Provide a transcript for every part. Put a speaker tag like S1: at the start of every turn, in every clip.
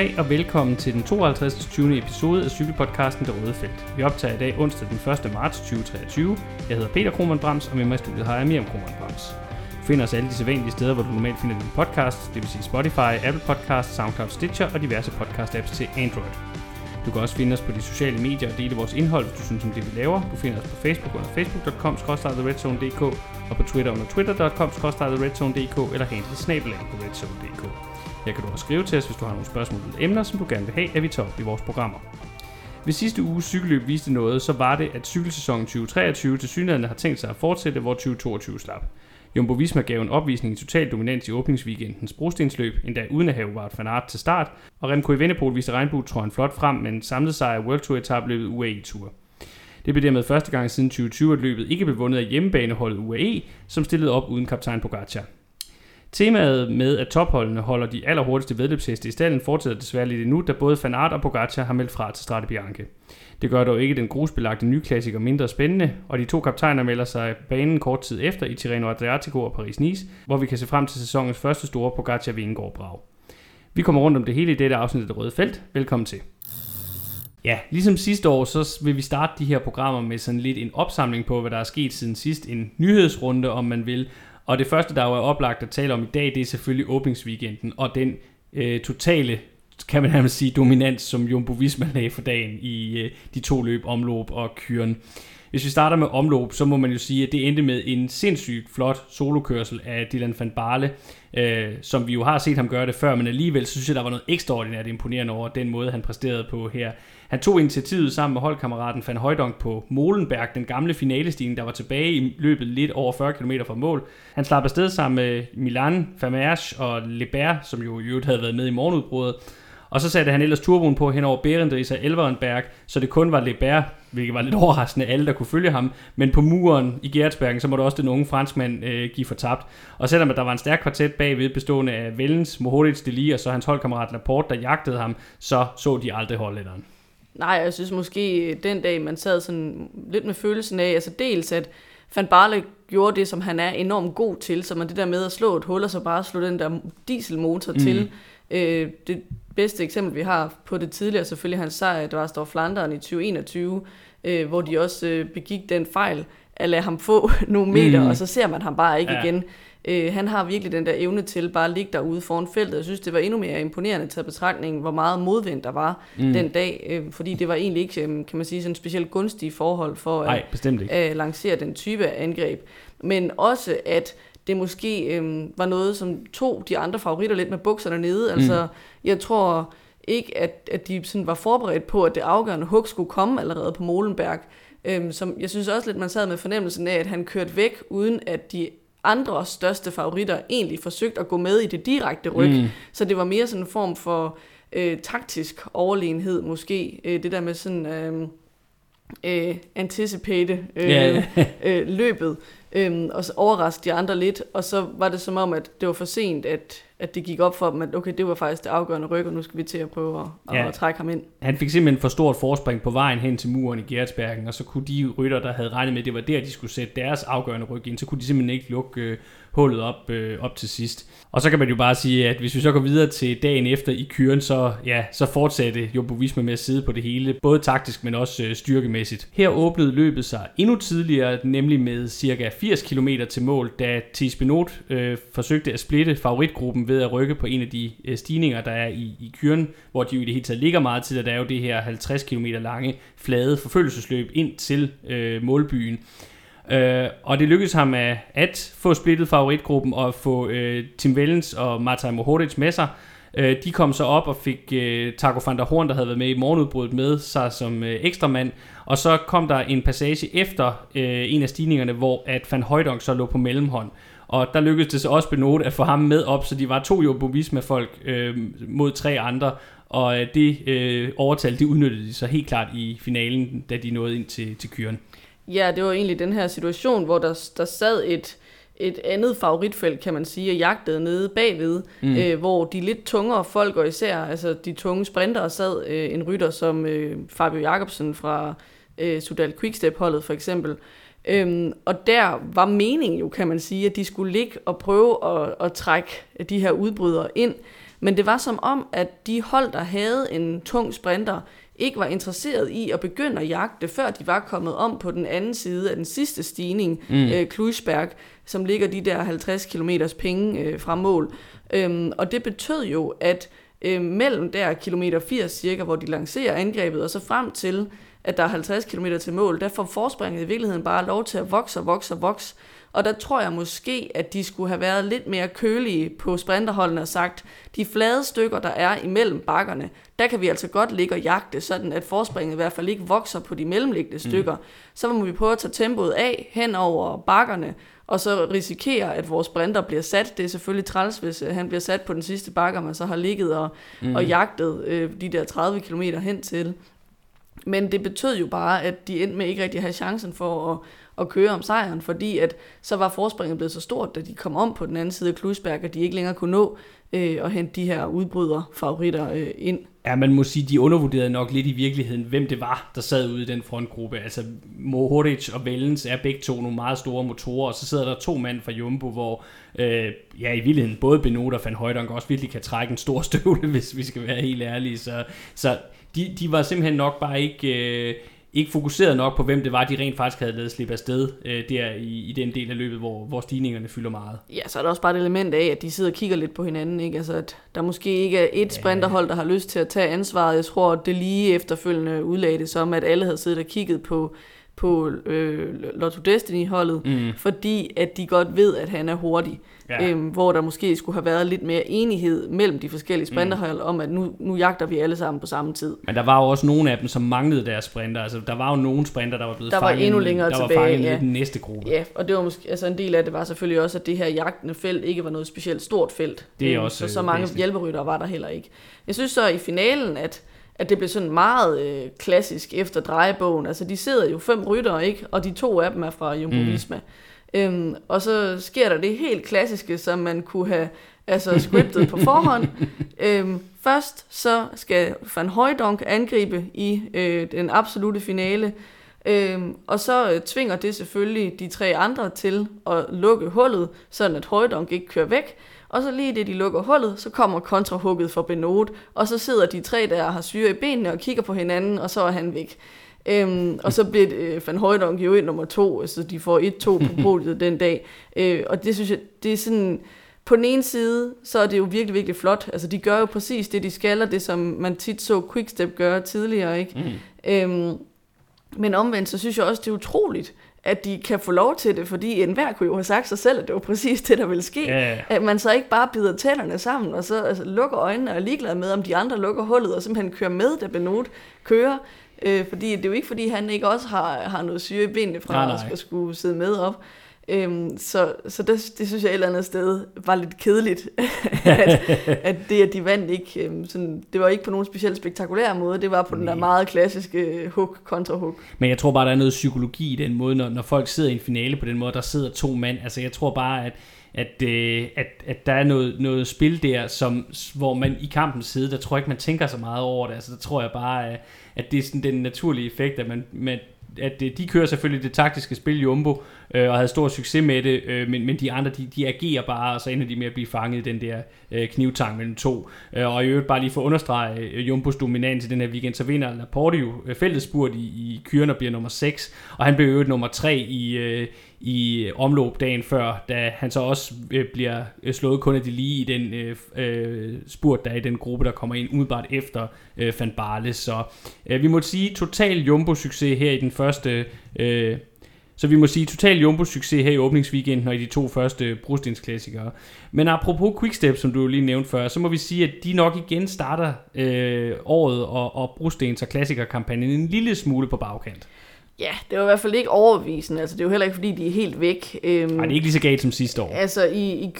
S1: Goddag og velkommen til den 52. 20. episode af cykelpodcasten Det Røde Felt. Vi optager i dag onsdag den 1. marts 2023. Jeg hedder Peter Krohmann Brams, og med mig i studiet har jeg Miriam Krohmann Brams. Du finder os alle de sædvanlige steder, hvor du normalt finder din podcast, det vil sige Spotify, Apple Podcast, SoundCloud, Stitcher og diverse podcast-apps til Android. Du kan også finde os på de sociale medier og dele vores indhold, hvis du synes om det, vi laver. Du finder os på Facebook under facebook.com redzonedk og på Twitter under twitter.com redzonedk eller handle snabelag på redzone.dk. Her kan du også skrive til os, hvis du har nogle spørgsmål eller emner, som du gerne vil have, at vi tager op i vores programmer. Hvis sidste uges cykelløb viste noget, så var det, at cykelsæsonen 2023 til synligheden har tænkt sig at fortsætte, hvor 2022 slap. Jumbo Visma gav en opvisning i total dominans i åbningsweekendens brostensløb, endda uden at have Wout van Aert til start, og Remco Evenepoel viste regnbuetrøjen flot frem med en samlet sejr World Tour etabløbet UAE Tour. Det blev dermed første gang siden 2020, at løbet ikke blev vundet af hjemmebaneholdet UAE, som stillede op uden kaptajn Pogacar. Temaet med, at topholdene holder de allerhurtigste vedløbsheste i stallen, fortsætter desværre lidt endnu, da både Fanart og Pogacar har meldt fra til Strade Bianche. Det gør dog ikke den grusbelagte nyklassiker mindre spændende, og de to kaptajner melder sig banen kort tid efter i Tirreno Adriatico og Paris-Nice, hvor vi kan se frem til sæsonens første store Pogacar Vingård Brag. Vi kommer rundt om det hele i dette afsnit af Det Røde Felt. Velkommen til. Ja, ligesom sidste år, så vil vi starte de her programmer med sådan lidt en opsamling på, hvad der er sket siden sidst. En nyhedsrunde, om man vil, og det første, der jo er oplagt at tale om i dag, det er selvfølgelig åbningsweekenden og den øh, totale, kan man nærmest sige, dominans, som Jumbo Visma lagde for dagen i øh, de to løb, omløb og kyren. Hvis vi starter med omløb, så må man jo sige, at det endte med en sindssygt flot solokørsel af Dylan van Barle, øh, som vi jo har set ham gøre det før, men alligevel så synes jeg, der var noget ekstraordinært imponerende over den måde, han præsterede på her. Han tog initiativet sammen med holdkammeraten Van Højdonk på Molenberg, den gamle finalestigning, der var tilbage i løbet lidt over 40 km fra mål. Han slap afsted sammen med Milan, Famerge og Lebert, som jo i øvrigt havde været med i morgenudbruddet. Og så satte han ellers turboen på hen over Berendris og Elverenberg, så det kun var Lebert, hvilket var lidt overraskende, alle der kunne følge ham. Men på muren i Gertsbergen, så måtte også den unge franskmand øh, give for tabt. Og selvom der var en stærk kvartet bagved, bestående af Vellens, Mohoric Deli og så hans holdkammerat Laporte, der jagtede ham, så så de aldrig holdlederen.
S2: Nej, jeg synes måske den dag, man sad sådan lidt med følelsen af, altså dels at Van Barle gjorde det, som han er enormt god til, så man det der med at slå et hul, og så bare slå den der dieselmotor mm. til. Øh, det bedste eksempel, vi har på det tidligere, selvfølgelig hans sejr, det var Stor Flanderen i 2021, øh, hvor de også øh, begik den fejl at lade ham få nogle meter, mm. og så ser man ham bare ikke ja. igen. Øh, han har virkelig den der evne til bare at ligge derude foran feltet. Jeg synes, det var endnu mere imponerende til betragtning, hvor meget modvind der var mm. den dag, øh, fordi det var egentlig ikke, øh, kan man sige, sådan specielt gunstige forhold for
S1: Nej,
S2: at lancere den type af angreb. Men også, at det måske øh, var noget, som tog de andre favoritter lidt med bukserne nede. Altså, mm. jeg tror ikke, at, at de sådan var forberedt på, at det afgørende hug skulle komme allerede på Molenberg. Øhm, som jeg synes også lidt, man sad med fornemmelsen af, at han kørte væk, uden at de andre største favoritter egentlig forsøgt at gå med i det direkte ryg. Mm. Så det var mere sådan en form for øh, taktisk overlegenhed måske. Øh, det der med sådan øh, øh, anticipate øh, yeah. øh, løbet øh, og så overraske de andre lidt. Og så var det som om, at det var for sent, at at det gik op for dem, at okay, det var faktisk det afgørende ryg, og nu skal vi til at prøve at, ja. at trække ham ind.
S1: Han fik simpelthen for stort forspring på vejen hen til muren i Gertsbergen, og så kunne de rytter, der havde regnet med, at det var der, de skulle sætte deres afgørende ryg ind, så kunne de simpelthen ikke lukke øh, hullet op, øh, op til sidst. Og så kan man jo bare sige, at hvis vi så går videre til dagen efter i kyren, så, ja, så fortsatte Jumbo Visma med at sidde på det hele, både taktisk, men også øh, styrkemæssigt. Her åbnede løbet sig endnu tidligere, nemlig med cirka 80 km til mål, da Thies Benot øh, forsøgte at splitte favoritgruppen ved at rykke på en af de øh, stigninger, der er i, i kyren, hvor de jo i det hele taget ligger meget til, at der er jo det her 50 km lange flade forfølgelsesløb ind til øh, målbyen. Øh, og det lykkedes ham at, at få splittet favoritgruppen og få øh, Tim Wellens og Martin Mohoric med sig. Øh, de kom så op og fik øh, Taco van der Horn, der havde været med i morgenudbruddet, med sig som øh, ekstra mand. Og så kom der en passage efter øh, en af stigningerne, hvor at Van Højdonk så lå på mellemhånd. Og der lykkedes det så også Benote at få ham med op, så de var to Jumbo folk øh, mod tre andre. Og øh, det øh, overtal, det udnyttede de så helt klart i finalen, da de nåede ind til, til kyren.
S2: Ja, det var egentlig den her situation, hvor der, der sad et, et andet favoritfelt, kan man sige, og jagtede nede bagved, mm. øh, hvor de lidt tungere folk, og især altså de tunge sprintere, sad øh, en rytter som øh, Fabio Jacobsen fra øh, Sudal Quickstep-holdet for eksempel, Øhm, og der var meningen jo, kan man sige, at de skulle ligge og prøve at, at trække de her udbrydere ind. Men det var som om, at de hold, der havde en tung sprinter, ikke var interesseret i at begynde at jagte, før de var kommet om på den anden side af den sidste stigning, mm. øh, Kluisberg, som ligger de der 50 km penge øh, fra mål. Øhm, og det betød jo, at øh, mellem der kilometer 80 cirka, hvor de lancerer angrebet, og så frem til, at der er 50 km til mål, der får forspringet i virkeligheden bare lov til at vokse og vokse og vokse. Og der tror jeg måske, at de skulle have været lidt mere kølige på sprinterholdene og sagt, de flade stykker, der er imellem bakkerne, der kan vi altså godt ligge og jagte, sådan at forspringet i hvert fald ikke vokser på de mellemliggende mm. stykker. Mm. Så må vi prøve at tage tempoet af hen over bakkerne, og så risikere, at vores sprinter bliver sat. Det er selvfølgelig træls, hvis øh, han bliver sat på den sidste bakker, man så har ligget og, mm. og jagtet øh, de der 30 km hen til. Men det betød jo bare, at de endte med ikke rigtig at have chancen for at, at køre om sejren, fordi at så var forspringet blevet så stort, da de kom om på den anden side af Klusberg, at de ikke længere kunne nå øh, at hente de her udbryder favoritter øh, ind.
S1: Ja, man må sige, de undervurderede nok lidt i virkeligheden, hvem det var, der sad ude i den frontgruppe. Altså, Mohoric og Vellens er begge to nogle meget store motorer, og så sidder der to mænd fra Jumbo, hvor øh, ja, i virkeligheden både Benot og Van Højdonk også virkelig kan trække en stor støvle, hvis vi skal være helt ærlige. Så, så de, de var simpelthen nok bare ikke... Øh, ikke fokuseret nok på, hvem det var, de rent faktisk havde lavet slippe afsted øh, der i, i den del af løbet, hvor, hvor stigningerne fylder meget.
S2: Ja, så er der også bare et element af, at de sidder og kigger lidt på hinanden. Ikke? Altså, at der måske ikke er et sprinterhold, der har lyst til at tage ansvaret. Jeg tror, det lige efterfølgende udlagde det som, at alle havde siddet og kigget på på øh, Lotto Destiny-holdet, mm. fordi at de godt ved, at han er hurtig. Ja. Øhm, hvor der måske skulle have været lidt mere enighed mellem de forskellige mm. sprinterhold mm. om, at nu, nu jagter vi alle sammen på samme tid.
S1: Men der var jo også nogle af dem, som manglede deres sprinter. Altså, der var jo nogle sprinter, der var blevet
S2: der
S1: fanget,
S2: var endnu længere
S1: der
S2: tilbage,
S1: var fanget
S2: ja.
S1: i den næste gruppe.
S2: Ja, og det var måske, altså en del af det var selvfølgelig også, at det her jagtende felt ikke var noget specielt stort felt.
S1: Det er også
S2: Så så mange hjælperytter var der heller ikke. Jeg synes så i finalen, at at det blev sådan meget øh, klassisk efter drejebogen. Altså, de sidder jo fem ryttere, ikke? Og de to af dem er fra Jumbo Visma. Mm. Øhm, og så sker der det helt klassiske, som man kunne have altså, scriptet på forhånd. Øhm, først så skal Van Højdonk angribe i øh, den absolute finale. Øhm, og så øh, tvinger det selvfølgelig de tre andre til at lukke hullet, sådan at Højdonk ikke kører væk. Og så lige det, de lukker hullet, så kommer kontrahugget for Benot, og så sidder de tre der og har syre i benene og kigger på hinanden, og så er han væk. Øhm, og så bliver øh, Van Højdonk jo nummer to, så de får et to på podiet den dag. Øh, og det synes jeg, det er sådan, på den ene side, så er det jo virkelig, virkelig flot. Altså, de gør jo præcis det, de skal, og det, som man tit så Quickstep gøre tidligere, ikke? Mm. Øhm, men omvendt, så synes jeg også, det er utroligt, at de kan få lov til det, fordi enhver kunne jo have sagt sig selv, at det var præcis det, der ville ske. Ja. At man så ikke bare bider tænderne sammen, og så altså, lukker øjnene og er ligeglad med, om de andre lukker hullet, og simpelthen kører med, da Benot kører. Øh, fordi det er jo ikke, fordi han ikke også har, har noget syre i benene fra at skulle sidde med op. Øhm, så så det, det synes jeg et eller andet sted var lidt kedeligt, at, at det, at de vandt ikke, øhm, sådan, det var ikke på nogen specielt spektakulær måde, det var på Nej. den der meget klassiske øh, hook kontra hook.
S1: Men jeg tror bare, der er noget psykologi i den måde, når, når folk sidder i en finale på den måde, der sidder to mand, altså jeg tror bare, at at, øh, at, at der er noget, noget spil der, som, hvor man i kampens side, der tror jeg ikke, man tænker så meget over det. Altså, der tror jeg bare, at at det er sådan den naturlige effekt, at man, man at øh, de kører selvfølgelig det taktiske spil Jumbo, øh, og havde stor succes med det, øh, men, men de andre, de, de agerer bare, og så ender de med at blive fanget i den der øh, knivtang mellem to. Øh, og i øvrigt bare lige for at understrege øh, Jumbos dominans i den her weekend, så vinder Laporte jo øh, fællesspurt i, i Kyren og bliver nummer 6, og han blev øvrigt nummer 3 i, øh, i øh, omløb dagen før, da han så også øh, bliver øh, slået kun af de lige i den øh, øh, spurt, der er i den gruppe, der kommer ind umiddelbart efter øh, Van Barle. Så øh, vi må sige total jumbo-succes her i den første... Øh, så vi må sige total jumbo-succes her i åbningsweekenden og i de to første brostensklassikere. Men apropos Quickstep, som du lige nævnte før, så må vi sige, at de nok igen starter øh, året og, og brostens- og klassikerkampagnen en lille smule på bagkant.
S2: Ja, det var i hvert fald ikke overbevisende. Altså, det er jo heller ikke, fordi de er helt væk.
S1: Øhm, Nej, det er ikke lige så galt som sidste år.
S2: Altså, i, i,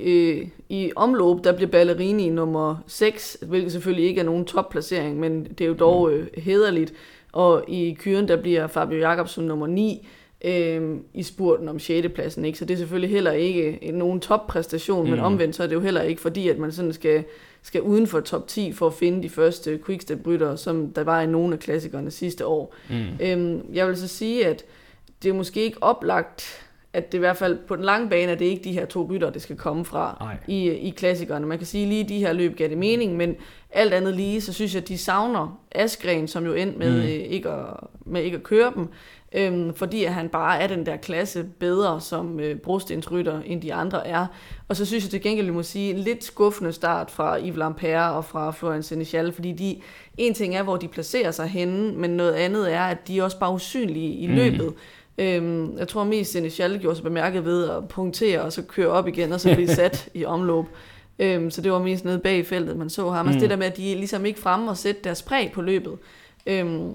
S2: øh, i omløb, der blev Ballerini nummer 6, hvilket selvfølgelig ikke er nogen topplacering, men det er jo dog mm. øh, hederligt. Og i kyren, der bliver Fabio Jacobsen nummer 9 øh, i spurten om 6. pladsen. Ikke? Så det er selvfølgelig heller ikke nogen toppræstation, mm. men omvendt så er det jo heller ikke fordi, at man sådan skal skal uden for top 10 for at finde de første quickstep-ryttere, som der var i nogle af klassikerne sidste år. Mm. Øhm, jeg vil så sige, at det er måske ikke oplagt, at det i hvert fald på den lange bane, at det ikke de her to rytter, det skal komme fra i, i klassikerne. Man kan sige, lige de her løb gav det mening, men alt andet lige, så synes jeg, at de savner Askren, som jo endte med, mm. Øh, ikke, at, med ikke at køre dem, øhm, fordi han bare er den der klasse bedre som øh, brostensrytter, end de andre er. Og så synes jeg til gengæld, vi må sige, en lidt skuffende start fra Yves Lampere og fra Florian Senechal, fordi de, en ting er, hvor de placerer sig henne, men noget andet er, at de er også bare usynlige i mm. løbet. Øhm, jeg tror mest Senechal gjorde sig bemærket ved at punktere og så køre op igen, og så blive sat i omløb. Øhm, så det var mest nede bag i feltet, man så ham. Mm. Altså det der med, at de ligesom ikke fremme og sætte deres præg på løbet. Øhm,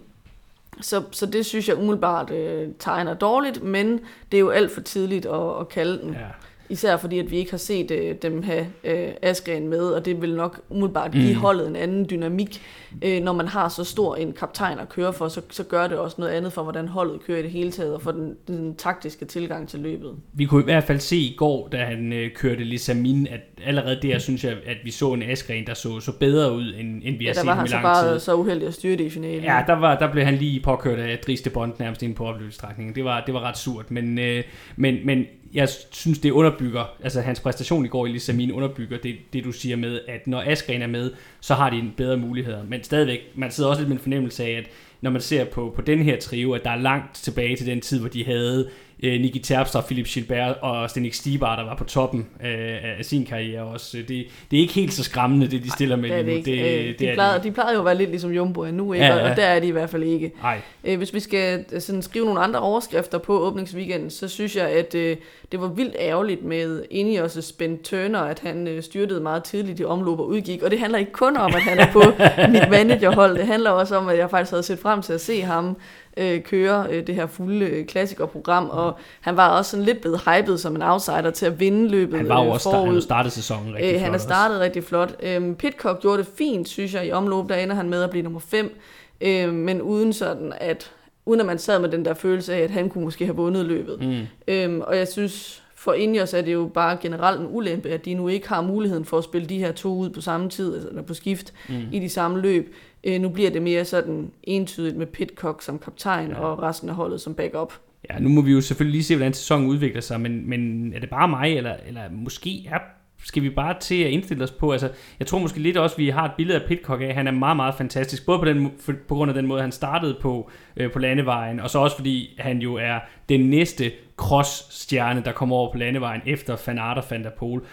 S2: så, så det synes jeg umiddelbart øh, tegner dårligt, men det er jo alt for tidligt at, at kalde den. Ja. Især fordi, at vi ikke har set øh, dem have øh, Askren med, og det vil nok umiddelbart give mm. holdet en anden dynamik. Øh, når man har så stor en kaptajn at køre for, så, så gør det også noget andet for, hvordan holdet kører i det hele taget, og for den, den taktiske tilgang til løbet.
S1: Vi kunne i hvert fald se i går, da han øh, kørte Lissamin, at allerede der synes jeg, at vi så en Askren, der så, så bedre ud, end, end vi har set i lang tid.
S2: der var han så bare så uheldig at styre det i finalen.
S1: Ja, der, var, der blev han lige påkørt af Driste Bond nærmest ind på opløbsstrækningen. Det var, det var ret surt, men, øh, men, men jeg synes, det underbygger, altså hans præstation i går i Lissamin underbygger det, det, du siger med, at når Askren er med, så har de en bedre muligheder. Men stadigvæk, man sidder også lidt med en fornemmelse af, at når man ser på, på den her trio, at der er langt tilbage til den tid, hvor de havde øh, Niki Terpstra, Philip Gilbert og Stenik Stibar, der var på toppen øh, af sin karriere også. Det, det er ikke helt så skræmmende, det de stiller med
S2: det nu. Det, det, øh, det de, plejede, de plejede jo at være lidt ligesom Jumbo nu, ikke? Ja, ja. og der er de i hvert fald ikke.
S1: Ej.
S2: Øh, hvis vi skal øh, sådan, skrive nogle andre overskrifter på åbningsweekenden, så synes jeg, at øh, det var vildt ærgerligt med Ineos' Ben Turner, at han øh, styrtede meget tidligt i omløb og udgik. Og det handler ikke kun om, at han er på mit managerhold. Det handler også om, at jeg faktisk havde set frem til at se ham øh, køre øh, det her fulde øh, klassikerprogram, og han var også sådan lidt blevet hypet som en outsider til at vinde løbet
S1: Han var jo øh, også forud. han startet sæsonen rigtig øh,
S2: flot Han har startet også. rigtig flot. Øh, Pitcock gjorde det fint, synes jeg, i omløb, der ender han med at blive nummer 5, øh, men uden sådan at uden at man sad med den der følelse af, at han kunne måske have vundet løbet. Mm. Øhm, og jeg synes, for Ingers er det jo bare generelt en ulempe, at de nu ikke har muligheden for at spille de her to ud på samme tid, altså, eller på skift, mm. i de samme løb. Øh, nu bliver det mere sådan entydigt med Pitcock som kaptajn ja. og resten af holdet som backup.
S1: Ja, nu må vi jo selvfølgelig lige se, hvordan sæsonen udvikler sig, men, men er det bare mig, eller, eller måske er skal vi bare til at indstille os på, altså jeg tror måske lidt også, at vi har et billede af Pitcock af, han er meget, meget fantastisk, både på, den, på grund af den måde, han startede på, øh, på landevejen, og så også fordi han jo er den næste cross-stjerne, der kommer over på landevejen efter Van Aert og Van der Pol.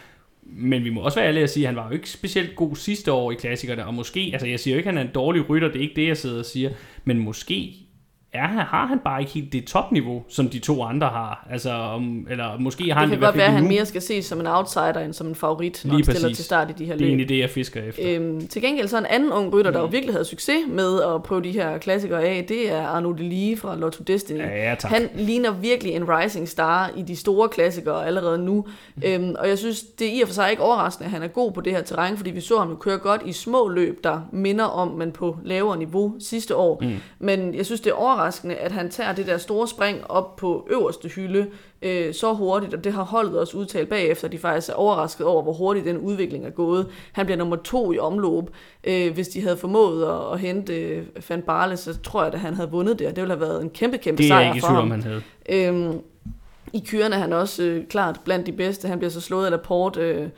S1: Men vi må også være ærlige at sige, at han var jo ikke specielt god sidste år i klassikerne, og måske, altså jeg siger jo ikke, at han er en dårlig rytter, det er ikke det, jeg sidder og siger, men måske er, har han bare ikke helt det topniveau, som de to andre har. Altså, om, eller måske har
S2: det
S1: han det
S2: kan godt være, at han mere skal ses som en outsider, end som en favorit, når Lige han stiller til start i de her løb.
S1: Det er en idé, jeg fisker efter.
S2: Øhm, til gengæld så en anden ung rytter, der mm. jo virkelig havde succes med at prøve de her klassikere af, det er Arnaud Delis fra Lotto Destiny.
S1: Ja, ja, tak.
S2: Han ligner virkelig en rising star i de store klassikere allerede nu. Mm. Øhm, og jeg synes, det er i og for sig ikke overraskende, at han er god på det her terræn, fordi vi så ham jo køre godt i små løb, der minder om, men på lavere niveau sidste år. Mm. Men jeg synes, det er overraskende, at han tager det der store spring op på øverste hylde øh, så hurtigt, og det har holdet også udtalt bagefter, de faktisk er overrasket over, hvor hurtigt den udvikling er gået. Han bliver nummer to i omløb. Øh, hvis de havde formået at, at hente øh, Van Barle, så tror jeg, at han havde vundet det, og det ville have været en kæmpe, kæmpe sejr
S1: for ham. Det er ikke han
S2: havde. Øhm, I kyrene er han også øh, klart blandt de bedste. Han bliver så slået af Laporte øh,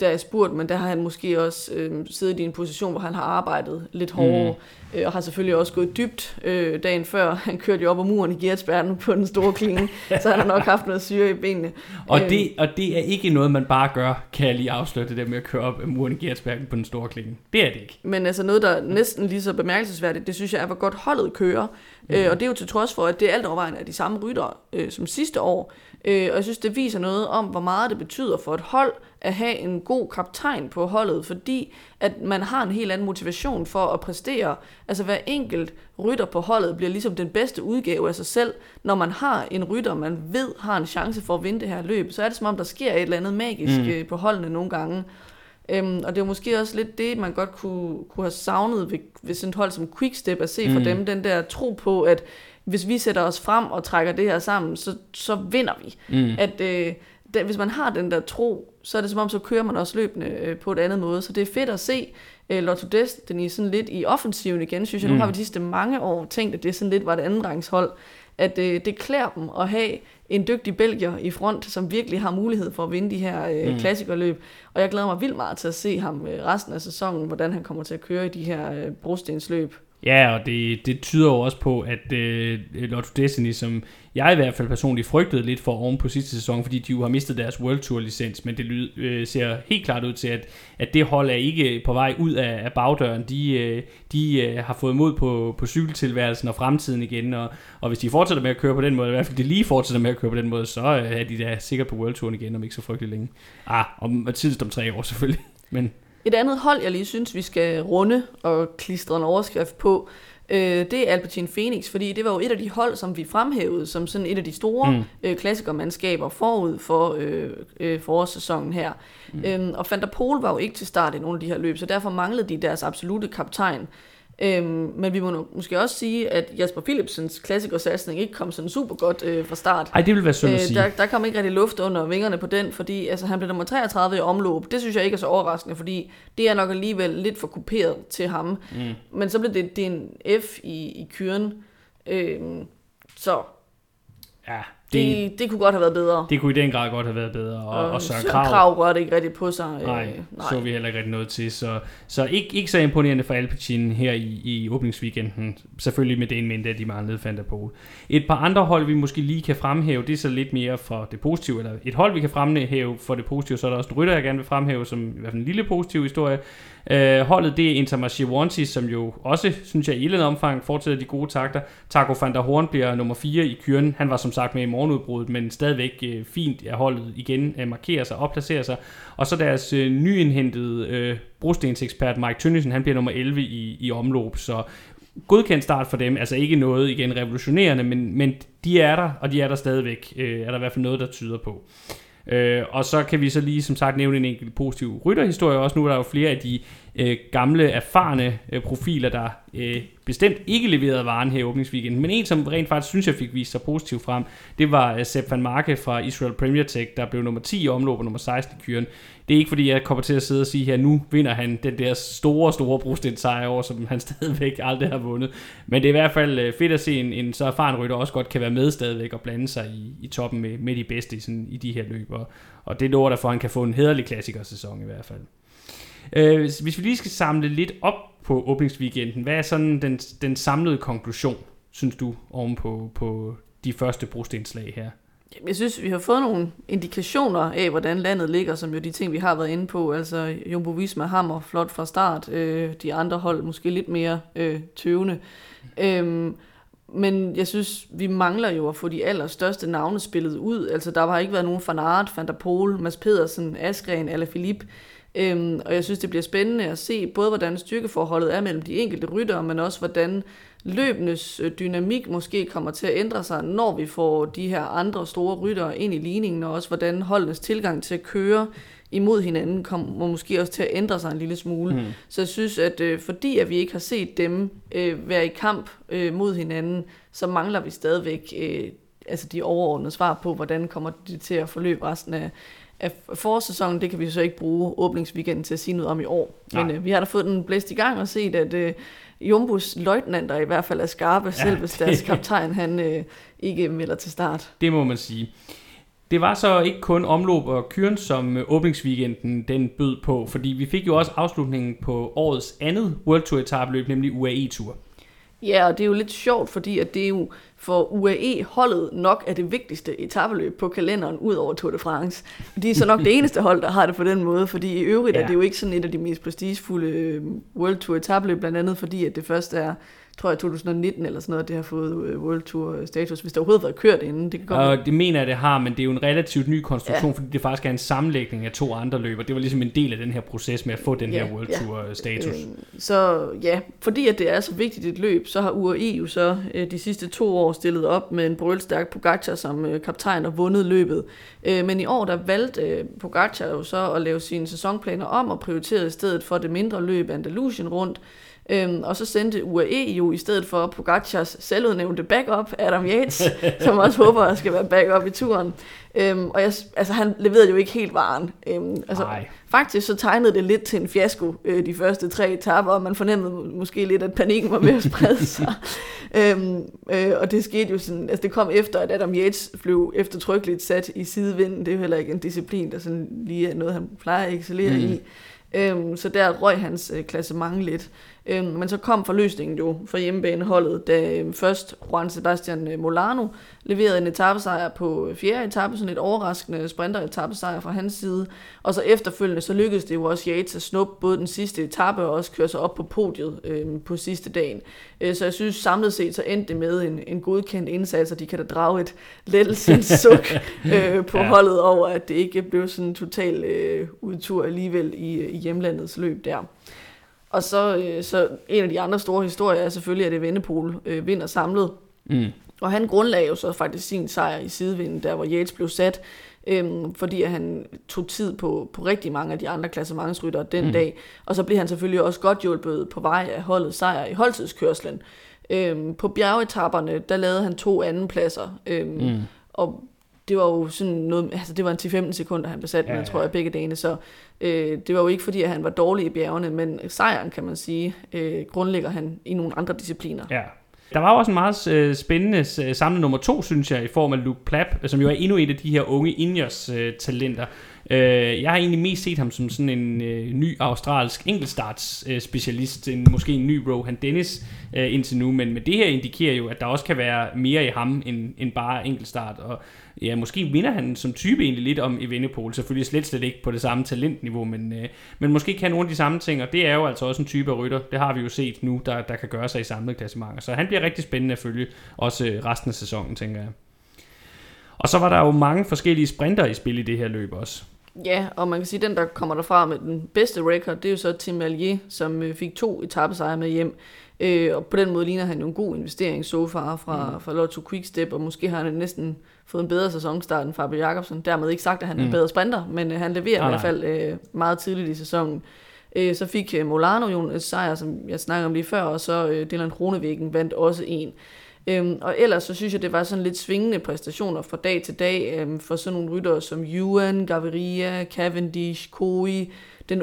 S2: der er spurgt, men der har han måske også øh, siddet i en position, hvor han har arbejdet lidt hårdere, mm. øh, og har selvfølgelig også gået dybt øh, dagen før. Han kørte jo op ad muren i Gertsbergen på den store klinge, så han har nok haft noget syre i benene.
S1: Og, øh, det, og det er ikke noget, man bare gør, kan jeg lige afsløre det der med at køre op ad muren i Gertsbergen på den store klinge. Det er det ikke.
S2: Men altså noget, der er næsten lige så bemærkelsesværdigt, det synes jeg er, hvor godt holdet kører. Mm. Øh, og det er jo til trods for, at det er alt overvejende af de samme rytter øh, som sidste år. Øh, og jeg synes, det viser noget om, hvor meget det betyder for et hold at have en god kaptajn på holdet, fordi at man har en helt anden motivation for at præstere. Altså hver enkelt rytter på holdet bliver ligesom den bedste udgave af sig selv. Når man har en rytter, man ved har en chance for at vinde det her løb, så er det som om, der sker et eller andet magisk mm. Øh, på holdene nogle gange. Øhm, og det er måske også lidt det, man godt kunne, kunne have savnet ved, ved sådan et hold som Quickstep, at se mm. for dem den der tro på, at hvis vi sætter os frem og trækker det her sammen, så, så vinder vi. Mm. At øh, det, hvis man har den der tro, så er det som om, så kører man også løbende øh, på et andet måde. Så det er fedt at se øh, Lotto Destiny sådan lidt i offensiven igen, synes jeg. Mm. Nu har vi de sidste mange år tænkt, at det sådan lidt var et andet hold. at øh, det klæder dem at have en dygtig belgier i front, som virkelig har mulighed for at vinde de her øh, mm. klassikerløb. Og jeg glæder mig vildt meget til at se ham øh, resten af sæsonen, hvordan han kommer til at køre i de her øh, brostensløb.
S1: Ja, og det, det tyder jo også på, at øh, Lotto Destiny, som jeg i hvert fald personligt frygtede lidt for oven på sidste sæson, fordi de jo har mistet deres World Tour licens, men det lyd, øh, ser helt klart ud til, at, at det hold er ikke på vej ud af, af bagdøren. De, øh, de øh, har fået mod på, på cykeltilværelsen og fremtiden igen, og, og hvis de fortsætter med at køre på den måde, i hvert fald de lige fortsætter med at køre på den måde, så øh, er de da sikkert på World Touren igen, om ikke så frygtelig længe. Ah, om tidligst om tre år selvfølgelig, men...
S2: Et andet hold, jeg lige synes, vi skal runde og klistre en overskrift på, øh, det er Alpecin Phoenix, fordi det var jo et af de hold, som vi fremhævede som sådan et af de store mm. øh, klassikermandskaber forud for øh, øh, forårssæsonen her. Mm. Øhm, og Van der Pol var jo ikke til start i nogle af de her løb, så derfor manglede de deres absolute kaptajn. Øhm, men vi må måske også sige, at Jasper Philipsens klassikersatsning ikke kom sådan super godt øh, fra start.
S1: Nej, det vil være synd at
S2: øh,
S1: sige.
S2: Der, der kom ikke rigtig luft under vingerne på den, fordi altså, han blev nummer 33 i omløb. Det synes jeg ikke er så overraskende, fordi det er nok alligevel lidt for kuperet til ham. Mm. Men så blev det, det en F i, i kyren. Øhm, så
S1: ja,
S2: det, det, det kunne godt have været bedre.
S1: Det kunne i den grad godt have været bedre. Og, og,
S2: og
S1: Søren
S2: Krav, Krav rørte ikke rigtig på sig.
S1: Nej, øh, nej, så vi heller ikke rigtig noget til. Så, så ikke, ikke så imponerende for Alpecin her i, i åbningsweekenden. Selvfølgelig med det en mente, at de manglede Van der Pol. Et par andre hold, vi måske lige kan fremhæve, det er så lidt mere for det positive. Eller et hold, vi kan fremhæve for det positive, så er der også en rytter, jeg gerne vil fremhæve, som i hvert fald en lille positiv historie. Øh, holdet det er Intermarché Wanty, som jo også, synes jeg, i et omfang fortsætter de gode takter. Taco van der Horn bliver nummer 4 i kyren. Han var som sagt med i morgenudbruddet, men stadigvæk øh, fint at holdet igen øh, markerer sig og placerer sig. Og så deres øh, nyindhentede øh, brostensekspert Mike Tønnesen, han bliver nummer 11 i, i omløb, så godkendt start for dem, altså ikke noget igen revolutionerende, men, men de er der, og de er der stadigvæk, øh, er der i hvert fald noget, der tyder på. Øh, og så kan vi så lige som sagt nævne en enkelt positiv rytterhistorie også. Nu er der jo flere af de øh, gamle, erfarne øh, profiler, der øh, bestemt ikke leverede varen her i åbningsweekenden. Men en, som rent faktisk synes, jeg fik vist sig positivt frem, det var øh, Sepp van Marke fra Israel Premier Tech, der blev nummer 10 i omløb og nummer 16 i kyren. Det er ikke fordi, jeg kommer til at sidde og sige her, nu vinder han den der store, store brosten sejr over, som han stadigvæk aldrig har vundet. Men det er i hvert fald øh, fedt at se, en, en så erfaren rytter også godt kan være med stadigvæk og blande sig i, i toppen med, med de bedste i, sådan, i de her løb. Og, og det lover for, at han kan få en hederlig klassikersæson i hvert fald. Øh, hvis vi lige skal samle lidt op på åbningsweekenden, hvad er sådan den, den samlede konklusion, synes du, oven på, på de første brostenslag her?
S2: Jeg synes, vi har fået nogle indikationer af, hvordan landet ligger, som jo de ting, vi har været inde på. Altså Jumbo Visma hammer flot fra start. Øh, de andre hold måske lidt mere øh, tøvende. Øhm, men jeg synes, vi mangler jo at få de allerstørste navne spillet ud. Altså, der har ikke været nogen Fanart, Van der Pol, Mads Pedersen, Askren eller Philippe. Øhm, og jeg synes, det bliver spændende at se både, hvordan styrkeforholdet er mellem de enkelte ryttere, men også hvordan løbenes øh, dynamik måske kommer til at ændre sig, når vi får de her andre store ryttere ind i ligningen, og også hvordan holdenes tilgang til at køre imod hinanden kommer måske også til at ændre sig en lille smule. Mm. Så jeg synes, at øh, fordi at vi ikke har set dem øh, være i kamp øh, mod hinanden, så mangler vi stadigvæk øh, altså de overordnede svar på, hvordan kommer det til at forløbe resten af, af forårssæsonen, det kan vi så ikke bruge åbningsweekenden til at sige noget om i år. Men øh, vi har da fået den blæst i gang og set, at øh, Jumbos løjtnanter i hvert fald er skarpe, ja, selv hvis deres kaptajn han øh, ikke melder til start.
S1: Det må man sige. Det var så ikke kun omløb og kyren, som øh, åbningsweekenden den bød på, fordi vi fik jo også afslutningen på årets andet World Tour etabløb, nemlig UAE Tour.
S2: Ja, og det er jo lidt sjovt, fordi at det er jo for UAE-holdet nok er det vigtigste etabeløb på kalenderen ud over Tour de France. De er så nok det eneste hold, der har det på den måde, fordi i øvrigt ja. er det jo ikke sådan et af de mest prestigefulde øh, World Tour etabeløb, blandt andet fordi at det første er tror jeg 2019 eller sådan noget, det har fået øh, World Tour status, hvis det overhovedet har været kørt inden.
S1: Det kan godt og det mener jeg, det har, men det er jo en relativt ny konstruktion, ja. fordi det faktisk er en sammenlægning af to andre løber. Det var ligesom en del af den her proces med at få den ja, her World ja. Tour øh, status. Øh,
S2: så ja, fordi at det er så vigtigt et løb, så har UAE jo så øh, de sidste to år stillet op med en brølstærk Pogacar som øh, kaptajn og vundet løbet. Øh, men i år der valgte øh, Pogacar jo så at lave sine sæsonplaner om og prioriterede i stedet for det mindre løb Andalusien rundt, Øhm, og så sendte UAE jo i stedet for Pogacars selvudnævnte backup, Adam Yates, som også håber, at skal være backup i turen. Øhm, og jeg, altså, han leverede jo ikke helt varen. Øhm, altså, faktisk så tegnede det lidt til en fiasko øh, de første tre etapper, og man fornemmede måske lidt, at panikken var ved at sprede sig. øhm, øh, og det skete jo sådan, altså det kom efter, at Adam Yates blev eftertrykkeligt sat i sidevinden. Det er jo heller ikke en disciplin, der sådan lige er noget, han plejer at excellere mm. i. Øhm, så der røg hans øh, klassement lidt. Øhm, men så kom forløsningen jo for hjemmebaneholdet, da øhm, først Juan Sebastian øh, Molano leverede en etappesejr på fjerde etape, sådan et overraskende sprinter-etappesejr fra hans side. Og så efterfølgende, så lykkedes det jo også Yates at snuppe både den sidste etape og også køre sig op på podiet øhm, på sidste dagen. Øh, så jeg synes samlet set, så endte det med en, en godkendt indsats, og de kan da drage et lettelsens suk øh, på ja. holdet over, at det ikke blev sådan en total øh, udtur alligevel i, i hjemlandets løb der. Og så, øh, så en af de andre store historier er selvfølgelig, at det Vendepol øh, vinder samlet. Mm. Og han grundlagde jo så faktisk sin sejr i sidevinden, der hvor Yates blev sat, øhm, fordi at han tog tid på, på rigtig mange af de andre klassementsryttere den mm. dag. Og så blev han selvfølgelig også godt hjulpet på vej af holdet sejr i holdtidskørslen. Øhm, på bjergetapperne, der lavede han to anden pladser. Øhm, mm. Og det var jo sådan noget, altså det var en 10-15 sekunder, han blev sat med, ja, ja. tror jeg, begge dage, så øh, det var jo ikke fordi, at han var dårlig i bjergene, men sejren, kan man sige, øh, grundlægger han i nogle andre discipliner.
S1: Ja. Der var også en meget øh, spændende øh, samlet nummer to, synes jeg, i form af Luke Plapp, som jo er endnu et af de her unge Ingers-talenter. Øh, jeg har egentlig mest set ham som sådan en øh, ny australsk enkeltstarts øh, specialist, en, måske en ny Rohan Dennis øh, indtil nu, men, men det her indikerer jo, at der også kan være mere i ham end, end bare enkeltstart, og ja, måske vinder han som type egentlig lidt om Evenepoel, selvfølgelig slet slet ikke på det samme talentniveau, men, øh, men måske kan nogle af de samme ting, og det er jo altså også en type af rytter, det har vi jo set nu, der, der kan gøre sig i samlet klassementer, så han bliver rigtig spændende at følge, også øh, resten af sæsonen, tænker jeg. Og så var der jo mange forskellige sprinter i spil i det her løb også.
S2: Ja, og man kan sige, at den, der kommer derfra med den bedste record, det er jo så Tim Allier, som øh, fik to etappesejre med hjem. Øh, og på den måde ligner han jo en god investering så far fra, mm. fra Lotto Quickstep, og måske har han næsten fået en bedre sæsonstart end Fabio Jacobsen. Dermed ikke sagt, at han er en mm. bedre sprinter, men øh, han leverer ah, i hvert fald øh, meget tidligt i sæsonen. Øh, så fik øh, Molano jo en sejr, som jeg snakkede om lige før, og så øh, Dylan Kronevæggen vandt også en. Øhm, og ellers så synes jeg, det var sådan lidt svingende præstationer fra dag til dag øhm, for sådan nogle ryttere som Ewan, Gaviria, Cavendish, Koi, den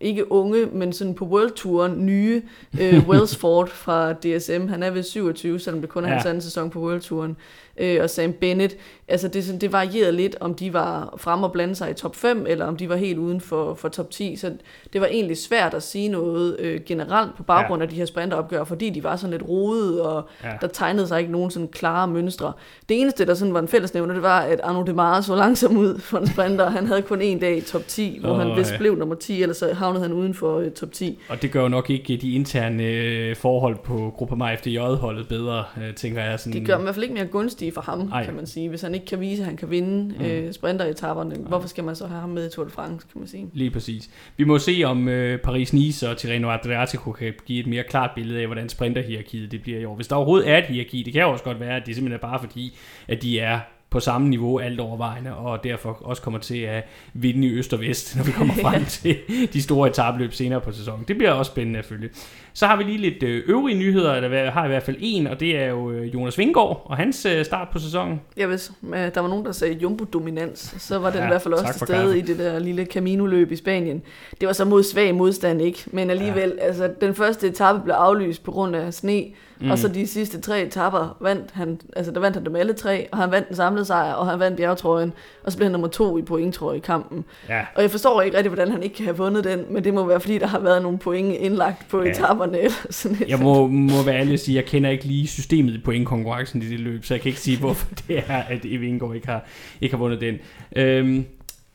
S2: ikke unge, men sådan på World Tour nye øh, Wellsford fra DSM. Han er ved 27, selvom det kun er ja. hans anden sæson på World Touren øh, og Sam Bennett. Altså det, det varierede lidt, om de var frem og blande sig i top 5, eller om de var helt uden for, for top 10. Så det var egentlig svært at sige noget øh, generelt på baggrund ja. af de her sprinteropgør, fordi de var sådan lidt rodede, og ja. der tegnede sig ikke nogen sådan klare mønstre. Det eneste, der sådan var en fællesnævner, det var, at Arno Demare så langsom ud for en sprinter. Han havde kun en dag i top 10, hvor oh, han vist ja. blev nummer 10, eller så havnede han uden for uh, top 10.
S1: Og det gør jo nok ikke de interne øh, forhold på Gruppe FDJ-holdet bedre, øh, tænker jeg. Sådan...
S2: Det gør dem i hvert fald ikke mere gunstige gunstige for ham, Ej. kan man sige. Hvis han ikke kan vise, at han kan vinde mm. øh, sprinteretapperne, hvorfor skal man så have ham med i Tour de France, kan man sige.
S1: Lige præcis. Vi må se, om øh, Paris-Nice og Tirreno Adriatico kan give et mere klart billede af, hvordan sprinterhierarkiet det bliver i år. Hvis der overhovedet er et hierarki, det kan jo også godt være, at det simpelthen er bare fordi, at de er på samme niveau alt overvejende, og derfor også kommer til at vinde i øst og vest, når vi kommer frem til de store etabløb senere på sæsonen. Det bliver også spændende at følge. Så har vi lige lidt øh, øvrige nyheder, der har i hvert fald en, og det er jo øh, Jonas Vingård og hans øh, start på sæsonen.
S2: Ja, hvis der var nogen, der sagde Jumbo-dominans, så var den ja, i hvert fald også til stede i det der lille Camino-løb i Spanien. Det var så mod svag modstand, ikke? Men alligevel, ja. altså den første etape blev aflyst på grund af sne, Mm. Og så de sidste tre etapper vandt han, altså der vandt han dem alle tre, og han vandt den samlede sejr, og han vandt bjergetrøjen, og så blev han nummer to i point, tror jeg, i kampen. Ja. Og jeg forstår ikke rigtig, hvordan han ikke kan have vundet den, men det må være, fordi der har været nogle point indlagt på ja. Etaperne. Eller sådan
S1: jeg må, må være ærlig at sige, jeg kender ikke lige systemet i pointkonkurrencen i det løb, så jeg kan ikke sige, hvorfor det er, at Evingård ikke har, ikke har vundet den. Øhm,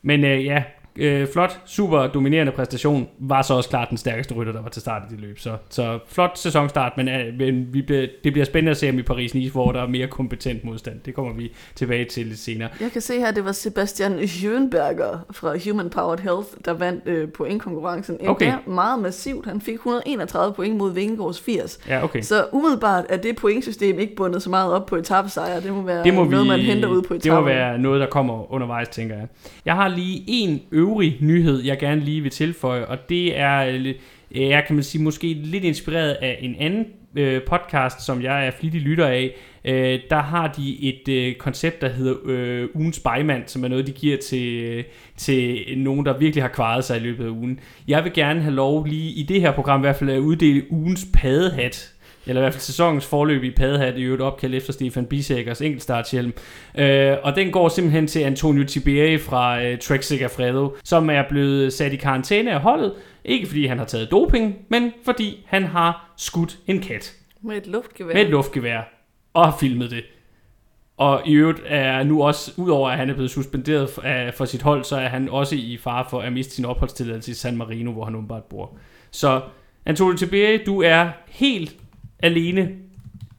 S1: men øh, ja, øh, flot, super dominerende præstation, var så også klart den stærkeste rytter, der var til start i det løb. Så, så flot sæsonstart, men, øh, men vi bliver, det bliver spændende at se om i Paris-Nice, hvor der er mere kompetent modstand. Det kommer vi tilbage til lidt senere.
S2: Jeg kan se her, det var Sebastian Schönberger fra Human Powered Health, der vandt øh, pointkonkurrencen. Okay. meget massivt. Han fik 131 point mod Vingegaards 80.
S1: Ja, okay.
S2: Så umiddelbart er det pointsystem ikke bundet så meget op på etappesejre. Det må være det må noget, vi, man henter ud på etappen.
S1: Det må være noget, der kommer undervejs, tænker jeg. Jeg har lige en øvrig nyhed, jeg gerne lige vil tilføje, og det er øh, jeg kan man sige, måske lidt inspireret af en anden øh, podcast, som jeg er flittig lytter af. Øh, der har de et øh, koncept, der hedder øh, ugens bejmand, som er noget, de giver til, øh, til nogen, der virkelig har kvaret sig i løbet af ugen. Jeg vil gerne have lov lige i det her program i hvert fald at uddele ugens padehat eller i hvert fald sæsonens forløb i Padhat, i øvrigt opkaldt efter Stefan Bisækkers enkeltstartshjelm. Øh, og den går simpelthen til Antonio Tiberi fra øh, Trek Segafredo, som er blevet sat i karantæne af holdet, ikke fordi han har taget doping, men fordi han har skudt en kat.
S2: Med et luftgevær.
S1: Med et luftgevær. Og har filmet det. Og i øvrigt er nu også, udover at han er blevet suspenderet for sit hold, så er han også i fare for at miste sin opholdstilladelse i San Marino, hvor han åbenbart bor. Så Antonio Tiberi, du er helt alene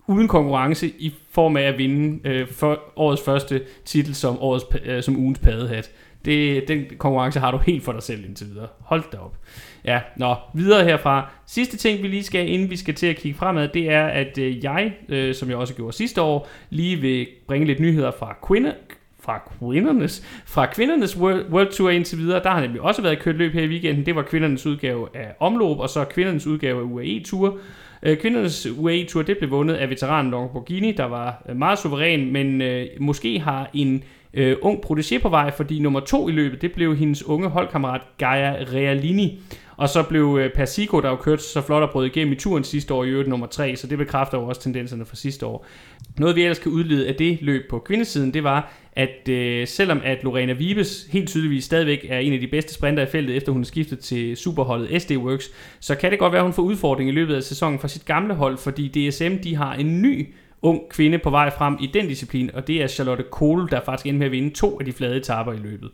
S1: uden konkurrence i form af at vinde øh, for årets første titel som, årets, øh, som ugens padehat. Det, den konkurrence har du helt for dig selv indtil videre. Hold da op. Ja, nå, videre herfra. Sidste ting, vi lige skal, inden vi skal til at kigge fremad, det er, at øh, jeg, øh, som jeg også gjorde sidste år, lige vil bringe lidt nyheder fra Quinde, fra kvindernes, fra kvindernes World, World Tour indtil videre. Der har nemlig også været kørt løb her i weekenden. Det var kvindernes udgave af omløb, og så kvindernes udgave af UAE Tour. Øh, kvindernes UAE Tour, det blev vundet af veteranen Lamborghini, der var øh, meget suveræn, men øh, måske har en øh, ung protégé på vej, fordi nummer to i løbet, det blev hendes unge holdkammerat Gaia Realini. Og så blev øh, Persico, der jo kørt så flot og brød igennem i turen sidste år, i øvrigt nummer 3, så det bekræfter jo også tendenserne fra sidste år. Noget vi ellers kan udlede af det løb på kvindesiden, det var, at øh, selvom at Lorena Vibes helt tydeligvis stadigvæk er en af de bedste sprinter i feltet, efter hun er skiftet til superholdet SD Works, så kan det godt være, at hun får udfordring i løbet af sæsonen fra sit gamle hold, fordi DSM de har en ny ung kvinde på vej frem i den disciplin, og det er Charlotte Kohl, der faktisk endte med at vinde to af de flade etaper i løbet.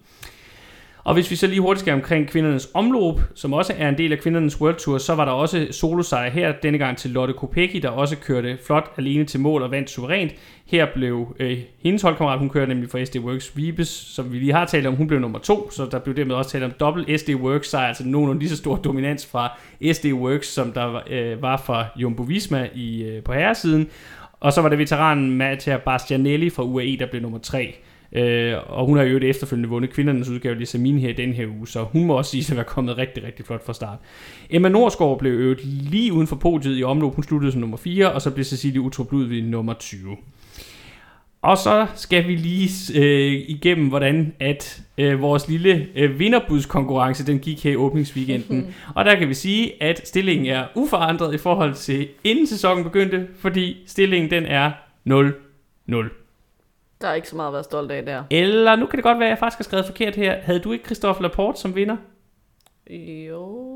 S1: Og hvis vi så lige hurtigt skal omkring kvindernes omløb, som også er en del af kvindernes World Tour, så var der også solosejr her, denne gang til Lotte Kopecky, der også kørte flot alene til mål og vandt suverænt. Her blev øh, hendes holdkammerat, hun kørte nemlig for SD Works Vibes, som vi lige har talt om, hun blev nummer to, så der blev dermed også talt om dobbelt SD Works sejr, altså nogenlunde lige så stor dominans fra SD Works, som der øh, var fra Jumbo Visma i, øh, på herresiden. Og så var det veteranen Mattia Bastianelli fra UAE, der blev nummer 3. Øh, og hun har jo det efterfølgende vundet kvindernes udgave lige Samin her i den her uge, så hun må også sige at være kommet rigtig, rigtig flot fra start. Emma Norsgaard blev øvet lige uden for podiet i omløb. Hun sluttede som nummer 4, og så blev Cecilie Utrup Ludvig nummer 20. Og så skal vi lige øh, igennem, hvordan at øh, vores lille øh, vinderbudskonkurrence, den gik her i åbningsweekenden. Og der kan vi sige, at stillingen er uforandret i forhold til inden sæsonen begyndte, fordi stillingen den er 0-0.
S2: Der er ikke så meget at være stolt af der.
S1: Eller nu kan det godt være, at jeg faktisk har skrevet forkert her. Havde du ikke Christophe Laporte som vinder?
S2: Jo,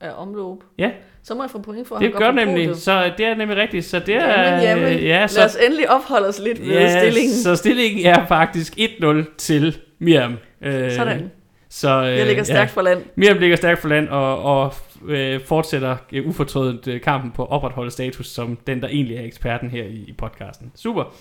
S2: af omløb.
S1: Ja.
S2: Så må jeg få point for,
S1: at det gør nemlig, podiet. så det er nemlig rigtigt. Så det
S2: er, jamen, jamen. Ja, så,
S1: Lad
S2: os endelig opholde os lidt ved
S1: ja,
S2: stillingen.
S1: Så stillingen er faktisk 1-0 til Miriam.
S2: Øh, Sådan.
S1: Så,
S2: øh, jeg ligger stærkt ja, for land.
S1: Miriam ligger stærkt for land og, og øh, fortsætter øh, ufortrødent øh, kampen på at opretholde status som den, der egentlig er eksperten her i, i podcasten. Super.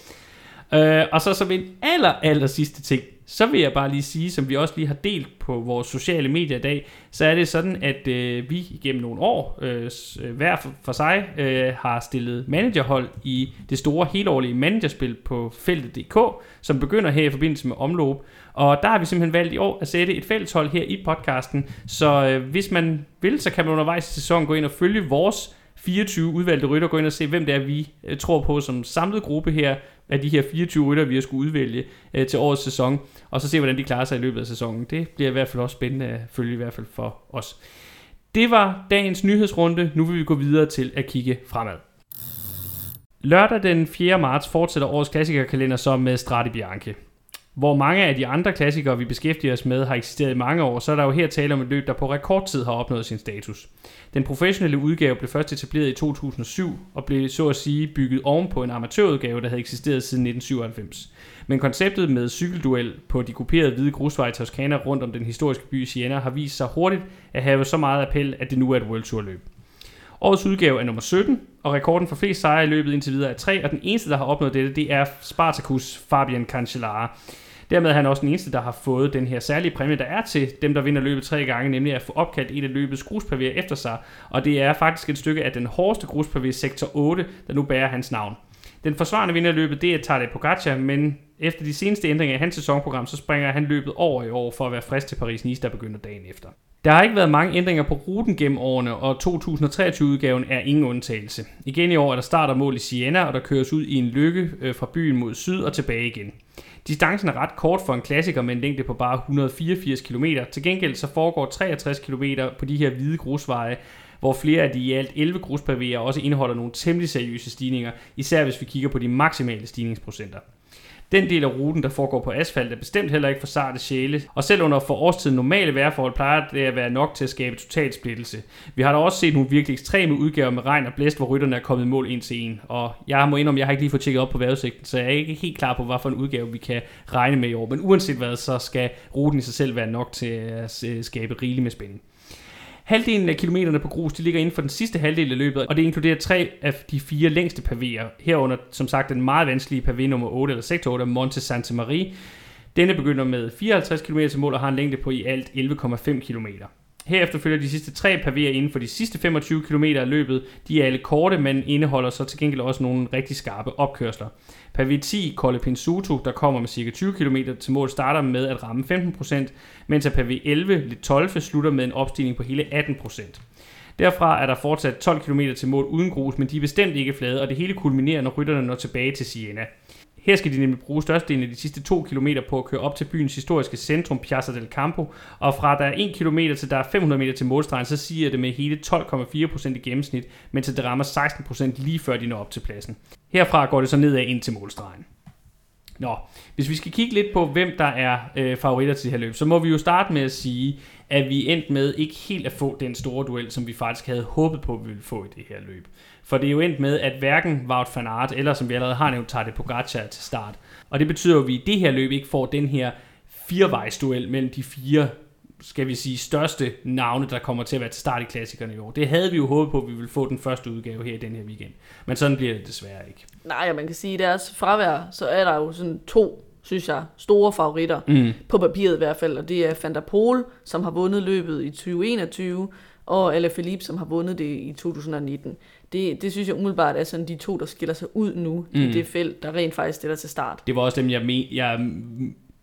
S1: Øh, og så som en aller, aller sidste ting, så vil jeg bare lige sige, som vi også lige har delt på vores sociale medier i dag, så er det sådan, at øh, vi igennem nogle år, øh, øh hver for, for sig, øh, har stillet managerhold i det store helårlige managerspil på feltet.dk, som begynder her i forbindelse med omløb. Og der har vi simpelthen valgt i år at sætte et fælleshold her i podcasten, så øh, hvis man vil, så kan man undervejs i sæsonen gå ind og følge vores 24 udvalgte rytter, gå ind og se, hvem det er, vi øh, tror på som samlet gruppe her, af de her 24 rytter, vi har skulle udvælge øh, til årets sæson, og så se, hvordan de klarer sig i løbet af sæsonen. Det bliver i hvert fald også spændende at følge i hvert fald for os. Det var dagens nyhedsrunde. Nu vil vi gå videre til at kigge fremad. Lørdag den 4. marts fortsætter årets klassikerkalender så med øh, Strade Bianche. Hvor mange af de andre klassikere, vi beskæftiger os med, har eksisteret i mange år, så er der jo her tale om et løb, der på rekordtid har opnået sin status. Den professionelle udgave blev først etableret i 2007 og blev så at sige bygget ovenpå en amatørudgave, der havde eksisteret siden 1997. Men konceptet med cykelduel på de kuperede hvide grusveje i Toskana rundt om den historiske by Siena har vist sig hurtigt at have så meget appel, at det nu er et World Tour løb. Årets udgave er nummer 17, og rekorden for flest sejre i løbet indtil videre er 3, og den eneste, der har opnået dette, det er Spartacus Fabian Cancellara. Dermed er han også den eneste, der har fået den her særlige præmie, der er til dem, der vinder løbet tre gange, nemlig at få opkaldt et af løbets gruspavéer efter sig. Og det er faktisk et stykke af den hårdeste gruspavé, sektor 8, der nu bærer hans navn. Den forsvarende vinder løbet, det er Tadej Pogacar, men efter de seneste ændringer i hans sæsonprogram, så springer han løbet over i år for at være frisk til Paris-Nice, der begynder dagen efter. Der har ikke været mange ændringer på ruten gennem årene, og 2023-udgaven er ingen undtagelse. Igen i år er der start og mål i Siena, og der køres ud i en lykke øh, fra byen mod syd og tilbage igen. Distancen er ret kort for en klassiker med en længde på bare 184 km. Til gengæld så foregår 63 km på de her hvide grusveje, hvor flere af de i alt 11 gruspavéer også indeholder nogle temmelig seriøse stigninger, især hvis vi kigger på de maksimale stigningsprocenter. Den del af ruten, der foregår på asfalt, er bestemt heller ikke for sarte sjæle, og selv under for årstiden normale vejrforhold plejer det at være nok til at skabe total splittelse. Vi har da også set nogle virkelig ekstreme udgaver med regn og blæst, hvor rytterne er kommet i mål en til en. Og jeg må indrømme, jeg har ikke lige fået tjekket op på vejrudsigten, så jeg er ikke helt klar på, hvad for en udgave vi kan regne med i år. Men uanset hvad, så skal ruten i sig selv være nok til at øh, skabe rigeligt med spænding. Halvdelen af kilometerne på grus, de ligger inden for den sidste halvdel af løbet, og det inkluderer tre af de fire længste pavéer. Herunder, som sagt, den meget vanskelige pavé nummer 8 eller sektor 8 Monte Santa Marie. Denne begynder med 54 km til mål og har en længde på i alt 11,5 km. Herefter følger de sidste tre pavéer inden for de sidste 25 km af løbet. De er alle korte, men indeholder så til gengæld også nogle rigtig skarpe opkørsler. Pavé 10 Colle Pinsuto, der kommer med ca. 20 km til mål, starter med at ramme 15%, mens at Pavé 11 lidt 12 slutter med en opstigning på hele 18%. Derfra er der fortsat 12 km til mål uden grus, men de er bestemt ikke flade, og det hele kulminerer, når rytterne når tilbage til Siena. Her skal de nemlig bruge størstedelen af de sidste 2 km på at køre op til byens historiske centrum, Piazza del Campo, og fra der er 1 km til der er 500 meter til målstregen, så siger det med hele 12,4% i gennemsnit, mens det rammer 16% lige før de når op til pladsen. Herfra går det så nedad ind til målstregen. Nå, hvis vi skal kigge lidt på, hvem der er øh, favoritter til det her løb, så må vi jo starte med at sige, at vi endte med ikke helt at få den store duel, som vi faktisk havde håbet på, at vi ville få i det her løb. For det er jo endt med, at hverken Wout van Aert, eller som vi allerede har nævnt, tager det Pogacar til start. Og det betyder jo, at vi i det her løb ikke får den her firevejsduel mellem de fire skal vi sige, største navne, der kommer til at være til start i klassikerne i år. Det havde vi jo håbet på, at vi ville få den første udgave her i den her weekend. Men sådan bliver det desværre ikke.
S2: Nej, man kan sige, at i deres fravær, så er der jo sådan to synes jeg, store favoritter, mm. på papiret i hvert fald, og det er Van der Pol, som har vundet løbet i 2021, og Alaphilippe, som har vundet det i 2019. Det, det synes jeg umiddelbart er sådan de to, der skiller sig ud nu mm. i det felt, der rent faktisk stiller til start.
S1: Det var også dem, jeg, men, jeg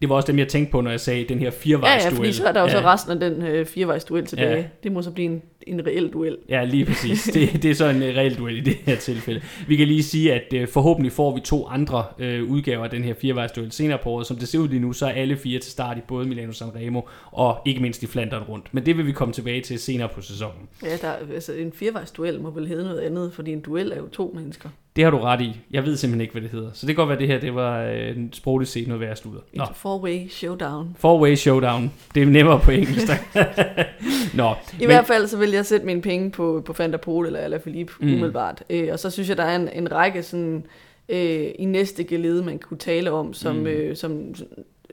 S1: det var også dem, jeg tænkte på, når jeg sagde den her firevejsduel.
S2: Ja, ja, fordi så er der jo ja. så resten af den øh, firevejsduel tilbage. Ja. Det må så blive en, en reel duel.
S1: Ja, lige præcis. Det, det er så en reel duel i det her tilfælde. Vi kan lige sige, at øh, forhåbentlig får vi to andre øh, udgaver af den her firevejsduel senere på året. Som det ser ud lige nu, så er alle fire til start i både Milano Sanremo og ikke mindst i Flandern rundt. Men det vil vi komme tilbage til senere på sæsonen.
S2: Ja, der, altså en firevejsduel må vel hedde noget andet, fordi en duel er jo to mennesker.
S1: Det har du ret i. Jeg ved simpelthen ikke, hvad det hedder. Så det kan godt være, at det her det var øh, en sprogligt set noget værre sluder.
S2: Et four-way showdown.
S1: Four-way showdown. Det er nemmere på engelsk.
S2: Nå. I men... hvert fald så vil jeg sætte mine penge på, på Fanta Pol eller Alaphilippe mm. umiddelbart. Øh, og så synes jeg, der er en, en række sådan, øh, i næste gelede, man kunne tale om, som, mm. øh, som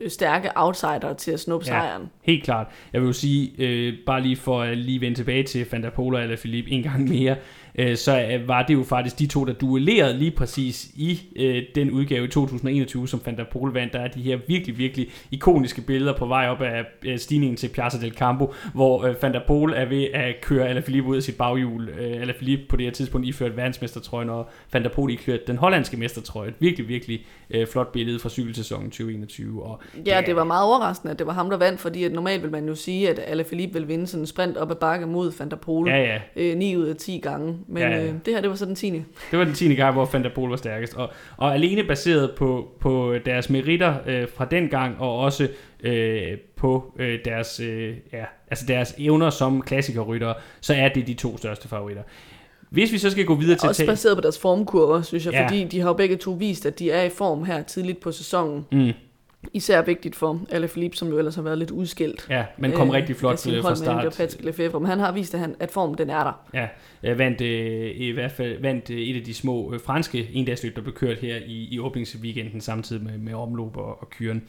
S2: stærke outsider til at snuppe ja, sejren.
S1: helt klart. Jeg vil jo sige, øh, bare lige for at lige vende tilbage til Fanta Pola eller Philippe en gang mere, øh, så øh, var det jo faktisk de to, der duellerede lige præcis i øh, den udgave i 2021, som Fanta Pola vandt. Der er de her virkelig, virkelig ikoniske billeder på vej op af øh, stigningen til Piazza del Campo, hvor øh, Fanta Pol er ved at køre Alaphilippe ud af sit baghjul. Øh, Alaphilippe på det her tidspunkt iført verdensmestertrøjen, og Fanta Pol iklædt den hollandske mestertrøje. Et virkelig, virkelig øh, flot billede fra cykelsæsonen 2021. Og
S2: ja, det, var meget overraskende, at det var ham, der vandt, fordi at normalt vil man jo sige, at Alaphilippe vil vinde sådan en sprint op ad bakke mod Fanta Pol ja, ja. Øh, 9 ud af 10 gange. Men ja, ja. Øh, det her, det var så den 10.
S1: Det var den 10. gang, hvor Fanta Pol var stærkest. Og, og alene baseret på, på deres meritter øh, fra den gang, og også øh, på øh, deres, øh, ja, altså deres evner som klassikerryttere, så er det de to største favoritter. Hvis vi så skal gå videre til...
S2: Også baseret på deres formkurver, synes jeg, ja. fordi de har jo begge to vist, at de er i form her tidligt på sæsonen. Mm. Især vigtigt for Alaphilippe, som jo ellers har været lidt udskilt.
S1: Ja, men kom øh, rigtig flot øh, fra start.
S2: Patrick Lefebvre, men han har vist, at, han, at formen den er der.
S1: Ja, jeg vandt øh, i hvert fald vandt øh, et af de små øh, franske endagsløb, der blev kørt her i, i åbningsweekenden samtidig med, med omløb og, og kyren.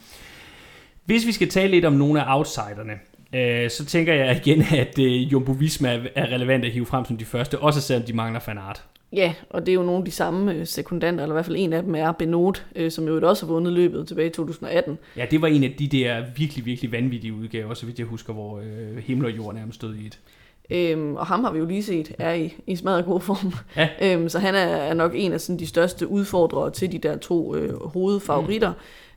S1: Hvis vi skal tale lidt om nogle af outsiderne, øh, så tænker jeg igen, at øh, Jumbo Visma er relevant at hive frem som de første, også selvom de mangler Van Aert.
S2: Ja, og det er jo nogle af de samme øh, sekundanter, eller i hvert fald en af dem er Benot, øh, som jo også har vundet løbet tilbage i 2018.
S1: Ja, det var en af de der virkelig, virkelig vanvittige udgaver, så vidt jeg husker, hvor øh, himmel og jord nærmest stod i et.
S2: Øhm, og ham har vi jo lige set er i, i smadret god form. Ja. Øhm, så han er, er nok en af sådan, de største udfordrere til de der to øh, hovedfavoritter.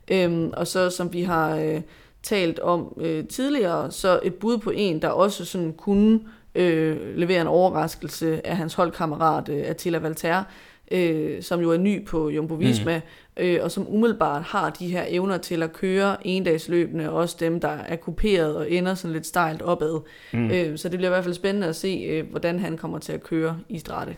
S2: Mm. Øhm, og så som vi har øh, talt om øh, tidligere, så et bud på en, der også sådan kunne øh, levere en overraskelse af hans holdkammerat øh, Attila Valter, øh, som jo er ny på Jumbo Visma, mm. øh, og som umiddelbart har de her evner til at køre endagsløbende, også dem, der er kuperet og ender sådan lidt stejlt opad. Mm. Øh, så det bliver i hvert fald spændende at se, øh, hvordan han kommer til at køre i strate.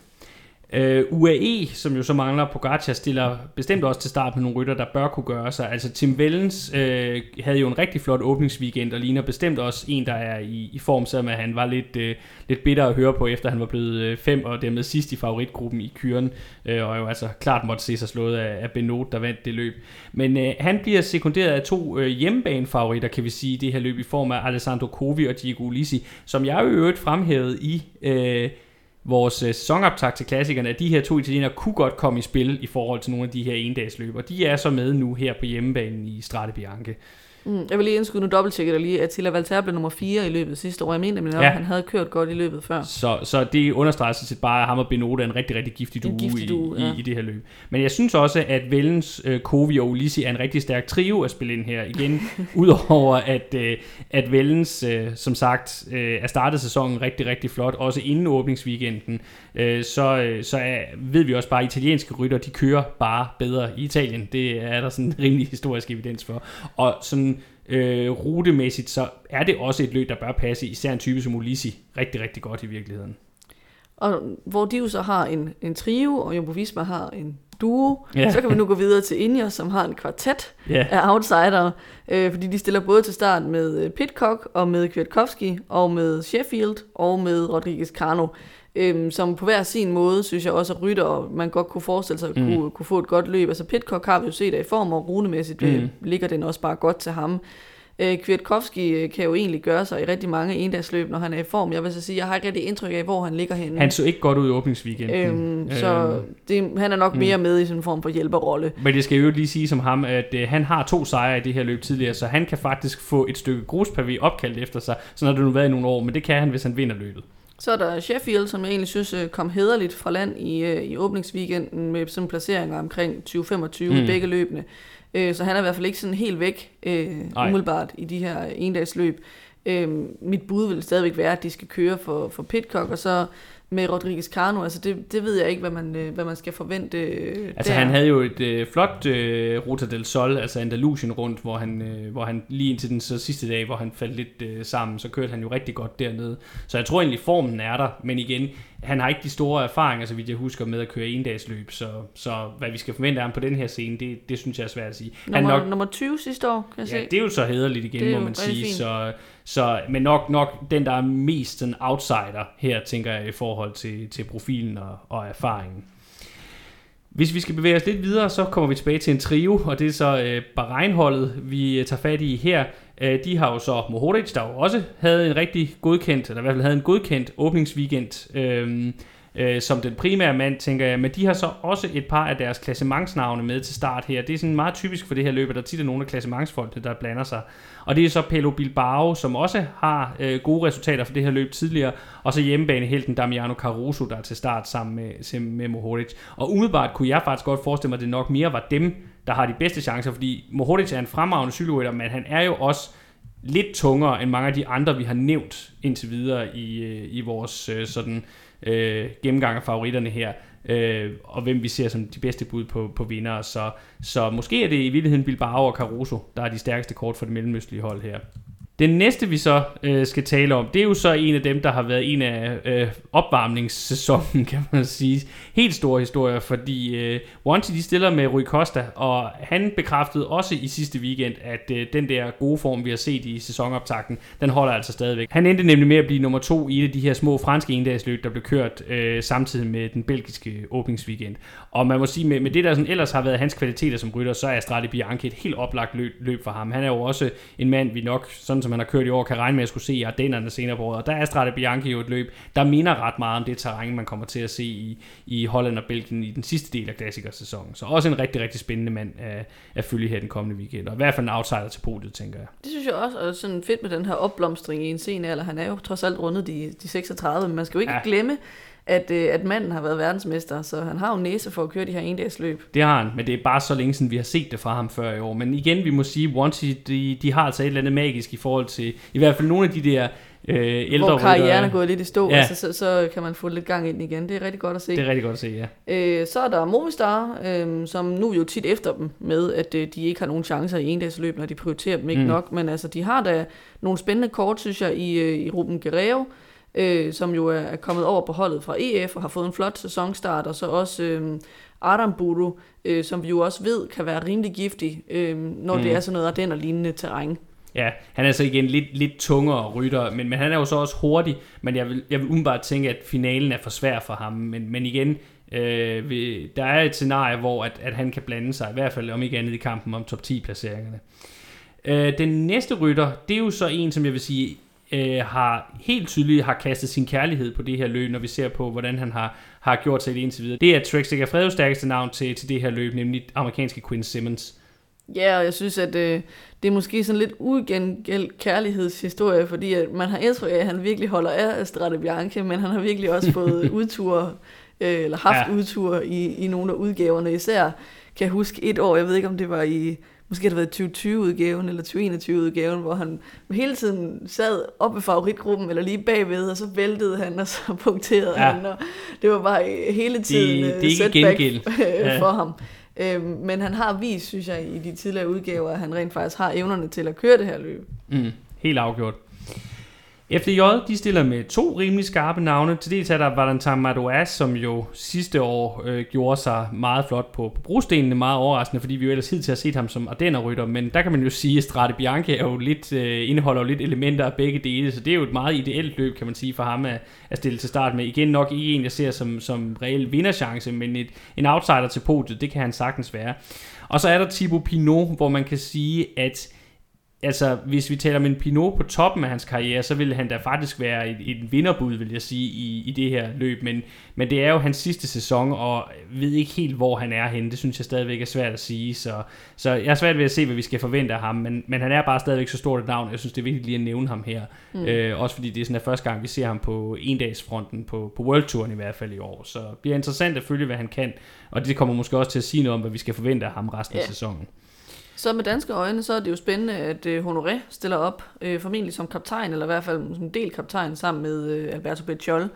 S1: Øh, uh, UAE, som jo så mangler Pogacar, stiller bestemt også til start med nogle rytter, der bør kunne gøre sig. Altså Tim Wellens uh, havde jo en rigtig flot åbningsweekend, og ligner bestemt også en, der er i, i form, selvom at han var lidt, uh, lidt bitter at høre på, efter han var blevet uh, fem og dermed sidst i favoritgruppen i Kyren, uh, og jo altså klart måtte se sig slået af, af Benot, der vandt det løb. Men uh, han bliver sekunderet af to uh, hjemmebanefavoritter, kan vi sige, det her løb i form af Alessandro Covi og Diego Ulisi, som jeg jo øvrigt fremhævet i... Uh, vores øh, sæsonoptag til klassikerne, at de her to italienere kunne godt komme i spil i forhold til nogle af de her endagsløb, og de er så med nu her på hjemmebanen i Strade Bianche.
S2: Mm, jeg vil lige indskyde nu dobbelttjekke lige, at Tilla Valter blev nummer 4 i løbet sidste år. Jeg mener, men ja. han havde kørt godt i løbet før.
S1: Så, så det understreger sig bare, at ham og Benoda er en rigtig, rigtig giftig duo, giftig duo i, ja. i, i, det her løb. Men jeg synes også, at Vellens, uh, Kovi og Ulisi er en rigtig stærk trio at spille ind her. Igen, udover at, uh, at Vellens, uh, som sagt, uh, er startet sæsonen rigtig, rigtig flot, også inden åbningsweekenden, uh, så, uh, så er, ved vi også bare, at italienske rytter, de kører bare bedre i Italien. Det er der sådan en rimelig historisk evidens for. Og sådan øh, rutemæssigt, så er det også et løb, der bør passe, især en type som Ulisi, rigtig, rigtig godt i virkeligheden.
S2: Og hvor de jo så har en, en trio, og Jumbo Visma har en duo, ja. så kan vi nu gå videre til Ineos, som har en kvartet ja. af outsider, øh, fordi de stiller både til start med øh, Pitcock, og med Kwiatkowski, og med Sheffield, og med Rodriguez Cano øhm, som på hver sin måde, synes jeg også, at rytter, og man godt kunne forestille sig, at mm. kunne, kunne få et godt løb. Altså Pitcock har vi jo set af i form, og runemæssigt mm. ligger den også bare godt til ham. Øh, Kwiatkowski øh, kan jo egentlig gøre sig i rigtig mange endagsløb, når han er i form. Jeg vil så sige, jeg har ikke rigtig indtryk af, hvor han ligger henne.
S1: Han så ikke godt ud i åbningsweekenden.
S2: Øhm, så øhm. det, han er nok mm. mere med i sådan en form for hjælperrolle.
S1: Men det skal jo lige sige som ham, at øh, han har to sejre i det her løb tidligere, så han kan faktisk få et stykke gruspavé opkaldt efter sig. Sådan har det nu været i nogle år, men det kan han, hvis han vinder løbet.
S2: Så er der Sheffield, som jeg egentlig synes øh, kom hederligt fra land i, øh, i åbningsweekenden med sådan placeringer omkring 20-25 mm. i begge løbene. Øh, så han er i hvert fald ikke sådan helt væk umiddelbart i de her endagsløb. Mit bud vil stadigvæk være, at de skal køre for, for Pitcock, og så med Rodriguez Cano. Altså det, det ved jeg ikke, hvad man, øh, hvad man skal forvente
S1: øh, Altså der. han havde jo et øh, flot øh, Ruta del Sol, altså Andalusien rundt, hvor han, øh, hvor han lige indtil den så sidste dag, hvor han faldt lidt øh, sammen, så kørte han jo rigtig godt dernede. Så jeg tror egentlig, formen er der, men igen, han har ikke de store erfaringer, så vidt jeg husker, med at køre endagsløb, så, så hvad vi skal forvente af ham på den her scene, det, det synes jeg er svært at sige.
S2: Nummer, han nok, nummer 20 sidste år, kan jeg
S1: ja, se. det er jo så hederligt igen, må man sige. Så, så, men nok, nok den, der er mest en outsider her, tænker jeg, i forhold til, til profilen og, og erfaringen. Hvis vi skal bevæge os lidt videre, så kommer vi tilbage til en trio, og det er så øh, Bahrein-holdet, vi øh, tager fat i her. Øh, de har jo så Mohoric, der jo også havde en rigtig godkendt, eller i hvert fald havde en godkendt åbningsweekend, øh, øh, som den primære mand, tænker jeg. Men de har så også et par af deres klassementsnavne med til start her. Det er sådan meget typisk for det her løb, at der tit er nogle af klassementsfolkene, der blander sig. Og det er så Pelo Bilbao, som også har øh, gode resultater for det her løb tidligere. Og så hjemmebanehelten Damiano Caruso, der er til start sammen med, med Mohoric. Og umiddelbart kunne jeg faktisk godt forestille mig, at det nok mere var dem, der har de bedste chancer, fordi Mohoric er en fremragende cykelrytter, men han er jo også lidt tungere end mange af de andre, vi har nævnt indtil videre i, øh, i vores øh, sådan øh, gennemgang af favoritterne her, øh, og hvem vi ser som de bedste bud på, på vinder. Så, så måske er det i virkeligheden Bilbao og Caruso, der er de stærkeste kort for det mellemøstlige hold her. Den næste, vi så øh, skal tale om, det er jo så en af dem, der har været en af øh, opvarmningssæsonen, kan man sige. Helt store historier, fordi øh, Wanty, de stiller med Rui Costa, og han bekræftede også i sidste weekend, at øh, den der gode form, vi har set i sæsonoptakten, den holder altså stadigvæk. Han endte nemlig med at blive nummer to i et af de her små franske endagsløb, der blev kørt øh, samtidig med den belgiske åbningsweekend. Og man må sige, med, med det der sådan ellers har været hans kvaliteter som rytter, så er Strade Bianchi et helt oplagt løb, løb for ham. Han er jo også en mand, vi nok sådan som han har kørt i år, kan regne med at skulle se i Ardennerne senere på året. Og der er Strade Bianchi jo et løb, der minder ret meget om det terræn, man kommer til at se i, i Holland og Belgien i den sidste del af klassikersæsonen. Så også en rigtig, rigtig spændende mand at, at følge her den kommende weekend. Og i hvert fald en outsider til podiet, tænker jeg.
S2: Det synes jeg også er sådan fedt med den her opblomstring i en scene, eller han er jo trods alt rundet de, de 36, men man skal jo ikke ja. glemme, at, øh, at manden har været verdensmester, så han har jo næse for at køre de her løb.
S1: Det har han, men det er bare så længe siden, vi har set det fra ham før i år. Men igen, vi må sige, Wanty, de, de har altså et eller andet magisk i forhold til, i hvert fald nogle af de der øh, ældre
S2: Hvor karrieren er gået lidt i stå,
S1: Ja.
S2: altså, så, så kan man få lidt gang i den igen. Det er rigtig godt at se.
S1: Det er rigtig godt at se, ja.
S2: Øh, så er der Movistar, øh, som nu jo tit efter dem med, at øh, de ikke har nogen chancer i endagsløb, når de prioriterer dem ikke
S1: mm.
S2: nok. Men altså, de har da nogle spændende kort, synes jeg, i, øh, i Ruben Guerrero, øh, som jo er, kommet over på holdet fra EF og har fået en flot sæsonstart. Og så også øh, Adam Buru, øh, som vi jo også ved kan være rimelig giftig, øh, når
S1: Mm.
S2: det er sådan noget af den og lignende terræn.
S1: Ja, han er så igen lidt, lidt tungere rytter, men, men han er jo så også hurtig, men jeg vil, jeg vil umiddelbart tænke, at finalen er for svær for ham. Men, men igen, øh, vi, der er et scenarie, hvor at, at han kan blande sig, i hvert fald om ikke andet i kampen om top 10-placeringerne. Øh, den næste rytter, det er jo så en, som jeg vil sige, øh, har helt tydeligt har kastet sin kærlighed på det her løb, når vi ser på, hvordan han har, har gjort sig det indtil videre. Det er Trek Segafredos stærkeste navn til, til det her løb, nemlig amerikanske Quinn Simmons.
S2: Ja, og jeg synes, at øh, det er måske sådan lidt ugengældt kærlighedshistorie, fordi at man har indtryk af, at han virkelig holder af Strade Bianche, men han har virkelig også fået udture, øh, eller haft ja. udture i, i nogle af udgaverne. Især kan jeg huske et år, jeg ved ikke om det var i, måske har det været 2020-udgaven eller 2021-udgaven, hvor han hele tiden sad op ved favoritgruppen, eller lige bagved, og så væltede han, og så punkterede
S1: Ja.
S2: ja. han, og det var bare hele tiden
S1: det er
S2: øh,
S1: ikke
S2: setback
S1: gengæld. Ja.
S2: ja. for ham. Øhm, men han har vist, synes jeg, i de tidligere udgaver, at han rent faktisk har evnerne til at køre det her løb.
S1: Mm, helt afgjort. FDJ, de stiller med to rimelig skarpe navne. Til dels er der Valentin Madouas, som jo sidste år øh, gjorde sig meget flot på, på brostenene, meget overraskende, fordi vi jo ellers hidtil har set ham som Ardenner-rytter, men der kan man jo sige, at Strade Bianche er jo lidt, øh, indeholder jo lidt elementer af begge dele, så det er jo et meget ideelt løb, kan man sige, for ham at, at stille til start med. Igen nok ikke en, jeg ser som, som reel vinderchance, men et, en outsider til podiet, det kan han sagtens være. Og så er der Thibaut Pinot, hvor man kan sige, at altså, hvis vi taler om en Pinot på toppen af hans karriere, så ville han da faktisk være et, et vinderbud, vil jeg sige, i, i det her løb. Men, men det er jo hans sidste sæson, og ved ikke helt, hvor han er henne. Det synes jeg stadigvæk er svært at sige. Så, så jeg er svært ved at se, hvad vi skal forvente af ham. Men, men han er bare stadigvæk så stort et navn. Jeg synes, det er vigtigt lige at nævne ham her. Mm. Øh, også fordi det er sådan, at første gang, vi ser ham på endagsfronten på, på World Touren i hvert fald i år. Så det bliver interessant at følge, hvad han kan. Og det kommer måske også til at sige noget om, hvad vi skal forvente af ham resten af
S2: Ja.
S1: sæsonen.
S2: Så med danske øjne, så er det jo spændende, at øh, Honoré stiller op, øh, formentlig som kaptajn, eller i hvert fald som del kaptajn, sammen med øh, Alberto Becciol.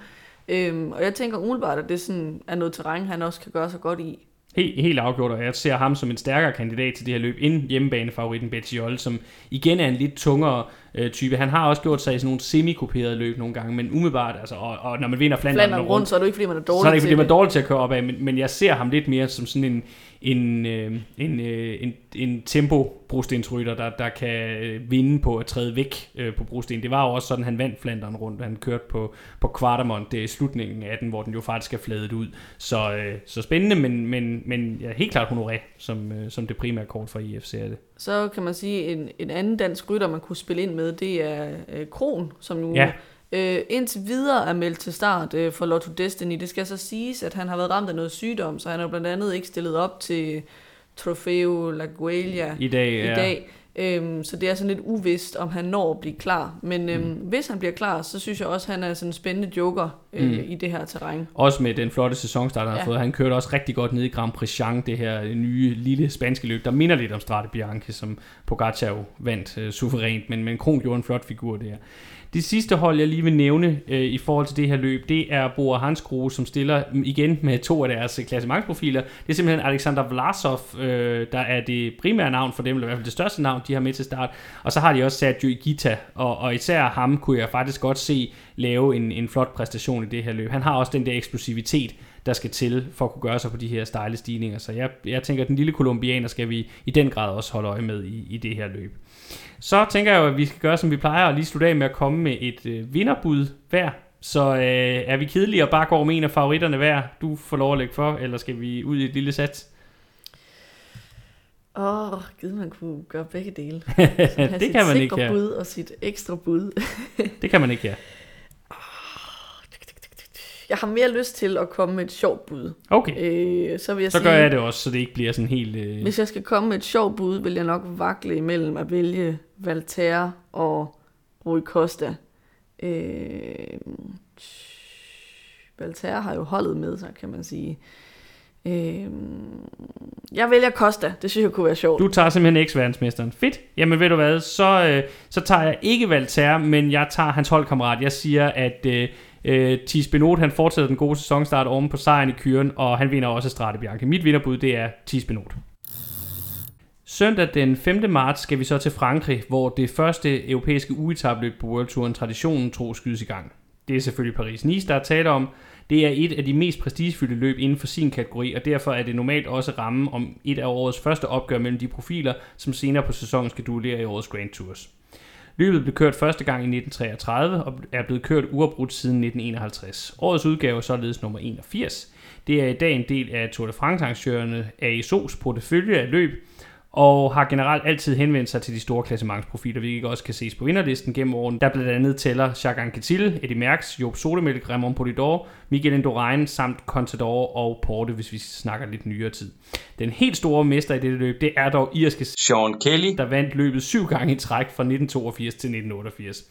S2: Øhm, og jeg tænker umiddelbart, at det sådan er noget terræn, han også kan gøre sig godt i.
S1: Helt, helt afgjort, og jeg ser ham som en stærkere kandidat til det her løb end hjemmebanefavoritten Bettiol, som igen er en lidt tungere øh, type. Han har også gjort sig i sådan nogle semi løb nogle gange, men umiddelbart, altså, og, og når man vinder Flandern,
S2: Flandern rundt, så er det ikke, fordi man er dårlig
S1: så er det ikke, fordi man er dårlig til at køre opad, men, men jeg ser ham lidt mere som sådan en, en, øh, en, øh, en, en tempo brostensrytter, der, der kan øh, vinde på at træde væk øh, på brosten. Det var jo også sådan, han vandt Flandern rundt, han kørte på, på Quartermont det er i slutningen af den, hvor den jo faktisk er fladet ud. Så, øh, så spændende, men, men, men ja, helt klart honoré, som, øh, som det primære kort for IF ser det.
S2: Så kan man sige, en, en anden dansk rytter, man kunne spille ind med, det er øh, Kron, som nu
S1: Ja.
S2: Øh, indtil videre er meldt til start øh, for Lotto Destiny. Det skal så siges, at han har været ramt af noget sygdom, så han har blandt andet ikke stillet op til Trofeo La Guelia
S1: I dag,
S2: i
S1: ja.
S2: dag. Øhm, så det er sådan lidt uvist, om han når at blive klar. Men øhm, mm. hvis han bliver klar, så synes jeg også, at han er sådan en spændende joker øh,
S1: Mm.
S2: i det her terræn.
S1: Også med den flotte sæsonstart, han har
S2: Ja.
S1: fået. Han kørte også rigtig godt ned i Grand Prix Jean, det her nye lille spanske løb, der minder lidt om Strade Bianche, som Pogacar jo vandt øh, suverænt, men, men Kron gjorde en flot figur der. Det sidste hold, jeg lige vil nævne øh, i forhold til det her løb, det er Bora Hansgrohe, som stiller igen med to af deres øh, klassementsprofiler. Det er simpelthen Alexander Vlasov, øh, der er det primære navn for dem, eller i hvert fald det største navn, de har med til start. Og så har de også Sergio Igita, og, og især ham kunne jeg faktisk godt se lave en, en flot præstation i det her løb. Han har også den der eksplosivitet, der skal til for at kunne gøre sig på de her stejle stigninger. Så jeg, jeg tænker, at den lille kolumbianer skal vi i den grad også holde øje med i, i det her løb. Så tænker jeg jo, at vi skal gøre, som vi plejer, og lige slutte af med at komme med et øh, vinderbud hver. Så øh, er vi kedelige og bare går med en af favoritterne hver? Du får lov at lægge for, eller skal vi ud i et lille sats?
S2: Åh, oh, gid man kunne gøre begge dele.
S1: det kan man ikke,
S2: ja. bud og sit ekstra bud.
S1: Det kan man ikke, ja.
S2: Jeg har mere lyst til at komme med et sjovt bud.
S1: Okay,
S2: Øh, så vil jeg
S1: så
S2: sige,
S1: gør jeg det også, så det ikke bliver sådan helt... Øh...
S2: hvis jeg skal komme med et sjovt bud, vil jeg nok vakle imellem at vælge Valterre og Rui Costa. Øh, Valterra har jo holdet med sig, kan man sige. Øh, jeg vælger Costa. Det synes jeg kunne være sjovt.
S1: Du tager simpelthen eks-verdensmesteren. Fedt. Jamen ved du hvad, så, øh, så tager jeg ikke Valterra, men jeg tager hans holdkammerat. Jeg siger, at øh, øh, Thies Benot, han fortsætter den gode sæsonstart oven på sejren i Kyren, og han vinder også Strade Bianche. Mit vinderbud, det er Thies Benot. Søndag den 5. marts skal vi så til Frankrig, hvor det første europæiske uetabløb på World Touren traditionen tro skydes i gang. Det er selvfølgelig Paris-Nice, der er tale om. Det er et af de mest prestigefyldte løb inden for sin kategori, og derfor er det normalt også ramme om et af årets første opgør mellem de profiler, som senere på sæsonen skal duellere i årets Grand Tours. Løbet blev kørt første gang i 1933 og er blevet kørt uafbrudt siden 1951. Årets udgave er således nummer 81. Det er i dag en del af Tour de France-arrangørerne ASO's portefølje af løb, og har generelt altid henvendt sig til de store klassementsprofiler, hvilket også kan ses på vinderlisten gennem årene, der blandt andet tæller Jacques Anquetil, Eddie Merckx, Job Solemælk, Raymond Polidor, Miguel Indurain samt Contador og Porte, hvis vi snakker lidt nyere tid. Den helt store mester i dette løb, det er dog irske
S3: Sean Kelly,
S1: der vandt løbet syv gange i træk fra 1982 til 1988.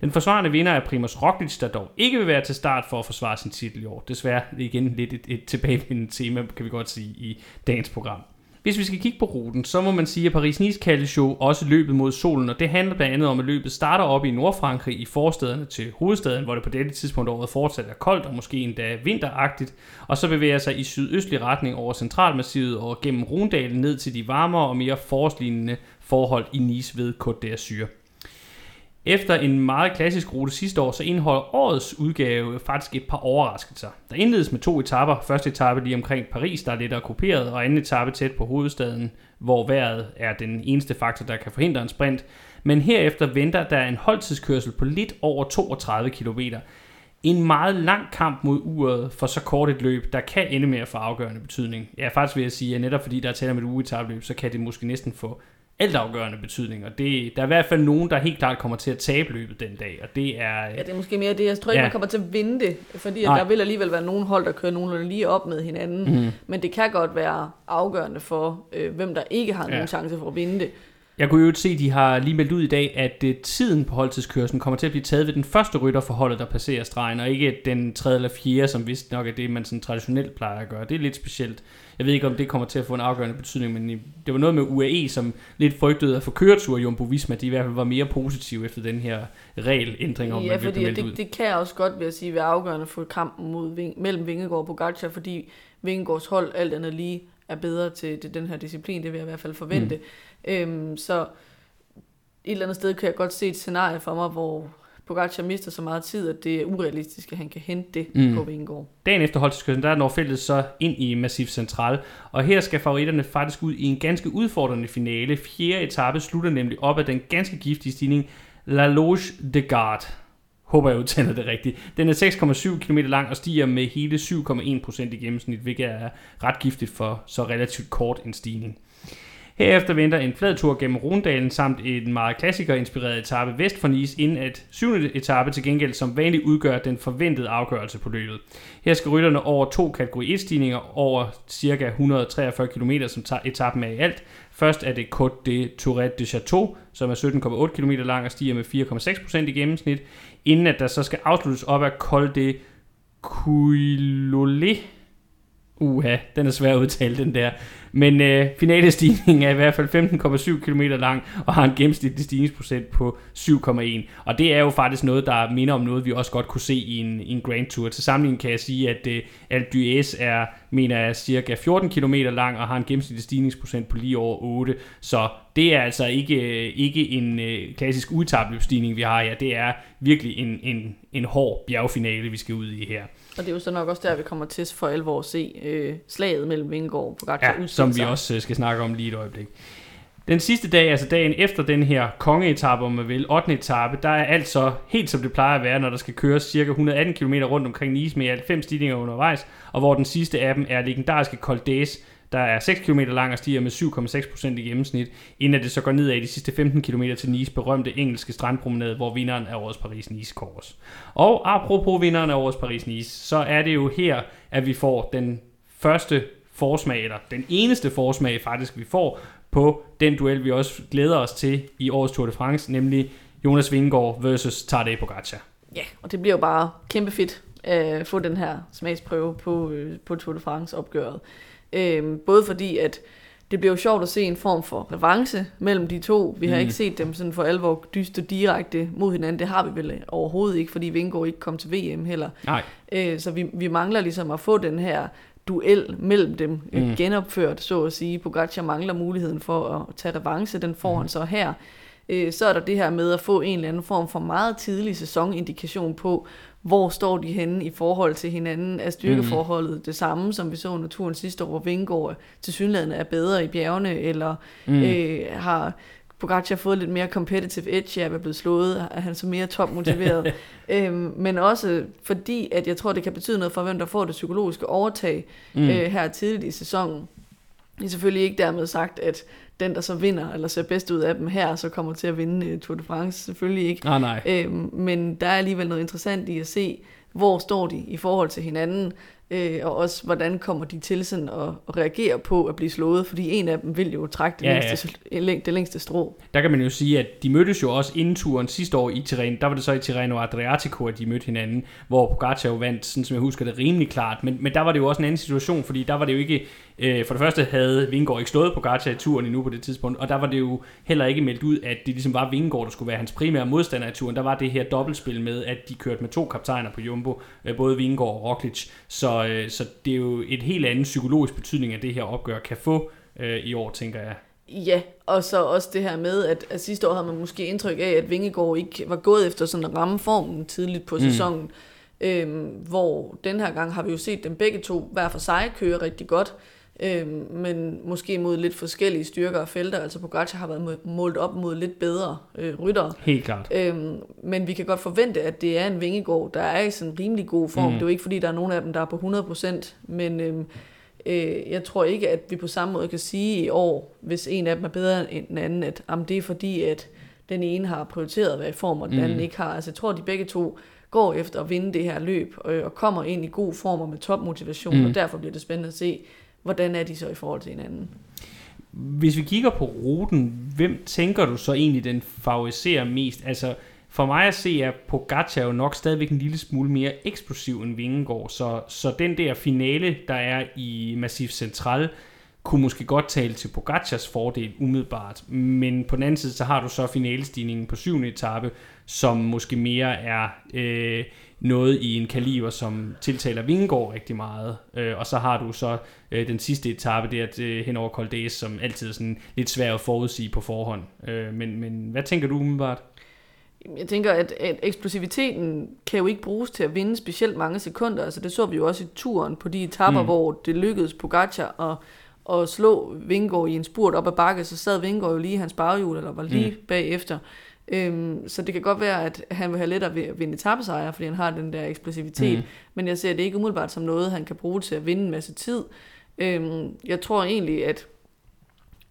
S1: Den forsvarende vinder er Primoz Roglic, der dog ikke vil være til start for at forsvare sin titel i år. Desværre igen lidt et, et tilbagevendende tema, kan vi godt sige, i dagens program. Hvis vi skal kigge på ruten, så må man sige, at Paris-Nice kaldes jo også løbet mod solen, og det handler blandt andet om, at løbet starter op i Nordfrankrig i forstederne til hovedstaden, hvor det på dette tidspunkt af året fortsat er koldt og måske endda vinteragtigt, og så bevæger sig i sydøstlig retning over centralmassivet og gennem Rundalen ned til de varmere og mere forårslignende forhold i Nice ved Côte d'Azur. Efter en meget klassisk rute sidste år, så indeholder årets udgave faktisk et par overraskelser. Der indledes med to etapper. Første etape lige omkring Paris, der er lidt kopieret, og anden etape tæt på hovedstaden, hvor vejret er den eneste faktor, der kan forhindre en sprint. Men herefter venter der en holdtidskørsel på lidt over 32 km. En meget lang kamp mod uret for så kort et løb, der kan ende med at få afgørende betydning. Ja, faktisk vil jeg sige, at netop fordi der er tale om et ugetabløb, så kan det måske næsten få altafgørende betydning, og det, der er i hvert fald nogen, der helt klart kommer til at tabe løbet den dag, og det er...
S2: Ja, det er måske mere det. Jeg tror ikke, ja. man kommer til at vinde det, fordi at der vil alligevel være nogen hold, der kører nogenlunde lige op med hinanden, mm. men det kan godt være afgørende for, øh, hvem der ikke har ja. nogen chance for at vinde det.
S1: Jeg kunne jo se, at de har lige meldt ud i dag, at uh, tiden på holdtidskørselen kommer til at blive taget ved den første rytter for holdet, der passerer stregen, og ikke den tredje eller fjerde, som vist nok er det, man sådan traditionelt plejer at gøre. Det er lidt specielt. Jeg ved ikke, om det kommer til at få en afgørende betydning, men det var noget med UAE, som lidt frygtede at få køretur i Jumbo Visma, de i hvert fald var mere positive efter den her regelændring, om
S2: ja,
S1: man
S2: fordi det, det, kan også godt, vil jeg sige, være afgørende for kampen mod, mellem Vingegaard og Pogacar, fordi Vingegaards hold alt andet lige er bedre til, til den her disciplin, det vil jeg i hvert fald forvente. Mm. Øhm, så et eller andet sted kan jeg godt se et scenarie for mig, hvor Pogacar mister så meget tid, at det er urealistisk, at han kan hente det mm. på Vingegaard.
S1: Dagen efter holdtidskørslen, der når feltet så ind i Massiv Central, og her skal favoritterne faktisk ud i en ganske udfordrende finale. Fjerde etape slutter nemlig op af den ganske giftige stigning La Loge de Garde. Håber jeg udtaler det rigtigt. Den er 6,7 km lang og stiger med hele 7,1% i gennemsnit, hvilket er ret giftigt for så relativt kort en stigning. Herefter venter en flad tur gennem Rundalen samt en meget klassiker-inspireret etape vest for Nice, inden at syvende etape til gengæld som vanligt udgør den forventede afgørelse på løbet. Her skal rytterne over to kategori 1-stigninger over ca. 143 km, som etappen er i alt. Først er det Côte de Tourette de Chateau, som er 17,8 km lang og stiger med 4,6% i gennemsnit, inden at der så skal afsluttes op af Col de Couillolet, Uha, den er svær at udtale, den der. Men øh, finalestigningen er i hvert fald 15,7 km lang, og har en gennemsnitlig stigningsprocent på 7,1. Og det er jo faktisk noget, der minder om noget, vi også godt kunne se i en, i en Grand Tour. Til sammenligning kan jeg sige, at øh, Alpe d'Huez er, mener jeg, cirka 14 km lang, og har en gennemsnitlig stigningsprocent på lige over 8. Så det er altså ikke, øh, ikke en øh, klassisk udtabløbsstigning, vi har her. Det er virkelig en, en, en hård bjergfinale, vi skal ud i her.
S2: Og det er jo så nok også der, vi kommer til for alvor at se øh, slaget mellem Vingegaard og
S1: Pogacar ja, som vi også øh, skal snakke om lige et øjeblik. Den sidste dag, altså dagen efter den her kongeetappe, om man vil, 8. etape, der er altså helt som det plejer at være, når der skal køres cirka 118 km rundt omkring Nice med alt fem stigninger undervejs, og hvor den sidste af dem er legendariske Col d'Ace, der er 6 km lang og stiger med 7,6% i gennemsnit, inden det så går nedad i de sidste 15 km til Nice berømte engelske strandpromenade, hvor vinderen er årets Paris-Nice kors. Og apropos vinderen af årets Paris-Nice, så er det jo her, at vi får den første forsmag, eller den eneste forsmag faktisk, vi får på den duel, vi også glæder os til i årets Tour de France, nemlig Jonas Vingegaard versus Tadej Pogacar.
S2: Ja, og det bliver jo bare kæmpe fedt øh, at få den her smagsprøve på, øh, på Tour de France opgøret. Øh, både fordi, at det bliver jo sjovt at se en form for revanche mellem de to. Vi har
S1: Mm.
S2: ikke set dem sådan for alvor dyste direkte mod hinanden. Det har vi vel overhovedet ikke, fordi Vingård ikke kom til VM heller.
S1: Nej,
S2: Øh, så vi, vi mangler ligesom at få den her duel mellem dem
S1: Mm.
S2: mm. genopført, så at sige. Pogacar mangler muligheden for at tage revanche, den får
S1: Mhm.
S2: han så her. Øh, så er der det her med at få en eller anden form for meget tidlig sæsonindikation på, hvor står de henne i forhold til hinanden. Er styrkeforholdet
S1: Mhm.
S2: det samme, som vi så under turen sidste år, hvor Vingård til synligheden er bedre i bjergene, eller
S1: Mm.
S2: mm. øh, har Pogacar fået lidt mere competitive edge, er blevet slået, er han så mere topmotiveret. øhm, men også fordi, at jeg tror, det kan betyde noget for, hvem der får det psykologiske overtag
S1: Mm.
S2: mm. øh, her tidligt i sæsonen. Det er selvfølgelig ikke dermed sagt, at den, der så vinder, eller ser bedst ud af dem her, så kommer til at vinde øh, Tour de France. Selvfølgelig ikke.
S1: Nej, nej.
S2: Øhm, men der er alligevel noget interessant i at se, hvor står de i forhold til hinanden, øh, og også hvordan kommer de til sådan at, at reagere på at blive slået, fordi en af dem vil jo trække det,
S1: Ja,
S2: længste, ja. det længste strå.
S1: Der kan man jo sige, at de mødtes jo også inden turen sidste år i Tirreno. Der var det så i Tirreno Adriatico, at de mødte hinanden, hvor Pogacar jo vandt, sådan som jeg husker det, rimelig klart. Men, men der var det jo også en anden situation, fordi der var det jo ikke... Øh, for det første havde Vingård ikke slået Pogacar i turen endnu på det tidspunkt, og der var det jo heller ikke meldt ud, at det ligesom var Vingård, der skulle være hans primære modstander i turen. Der var det her dobbeltspil med, at de kørte med to kaptajner på Jumbo, øh, både Vingård og Roglic. Så, øh, så det er jo et helt andet psykologisk betydning, at det her opgør kan få øh, i år, tænker jeg.
S2: Ja, og så også det her med, at, at sidste år havde man måske indtryk af, at Vingegaard ikke var gået efter sådan at ramme formen tidligt på
S1: Mm.
S2: sæsonen. Øhm, hvor den her gang har vi jo set dem begge to hver for sig køre rigtig godt, øhm, men måske mod lidt forskellige styrker og felter. Altså Pogacar har været må- målt op mod lidt bedre øh, ryttere.
S1: Helt klart.
S2: Øhm, men vi kan godt forvente, at det er en Vingegaard, der er i sådan en rimelig god form.
S1: Mm.
S2: Det er jo ikke, fordi der er nogen af dem, der er på 100%, men øhm, øh, jeg tror ikke, at vi på samme måde kan sige i år, hvis en af dem er bedre end den anden, at jamen, det er fordi, at den ene har prioriteret at være i form, og den
S1: Mm.
S2: anden ikke har. Altså jeg tror, at de begge to går efter at vinde det her løb, øh, og kommer ind i god form og med topmotivation,
S1: mm.
S2: og derfor bliver det spændende at se, hvordan er de så i forhold til hinanden.
S1: Hvis vi kigger på ruten, hvem tænker du så egentlig, den favoriserer mest? Altså, for mig at se, er Pogacar jo nok stadigvæk en lille smule mere eksplosiv end Vingegaard, så, så den der finale, der er i Massif Central, kunne måske godt tale til Pogacars fordel umiddelbart. Men på den anden side, så har du så finalestigningen på syvende etape, som måske mere er øh, noget i en kaliber, som tiltaler Vingegaard rigtig meget. Øh, og så har du så øh, den sidste etape der øh, hen over Col d'Huez, som altid er sådan lidt svær at forudsige på forhånd. Øh, men, men hvad tænker du umiddelbart?
S2: Jeg tænker, at, at eksplosiviteten kan jo ikke bruges til at vinde specielt mange sekunder. Altså det så vi jo også i turen på de etapper,
S1: Mm.
S2: hvor det lykkedes Pogacar at, at slå Vingård i en spurt op ad bakke, så sad Vingård jo lige i hans baghjul, eller var lige
S1: mm.
S2: bagefter. Øhm, så det kan godt være, at han vil have lettere ved at vinde etappesejre, fordi han har den der eksplosivitet.
S1: Mm.
S2: Men jeg ser det ikke umiddelbart som noget, han kan bruge til at vinde en masse tid. Øhm, jeg tror egentlig, at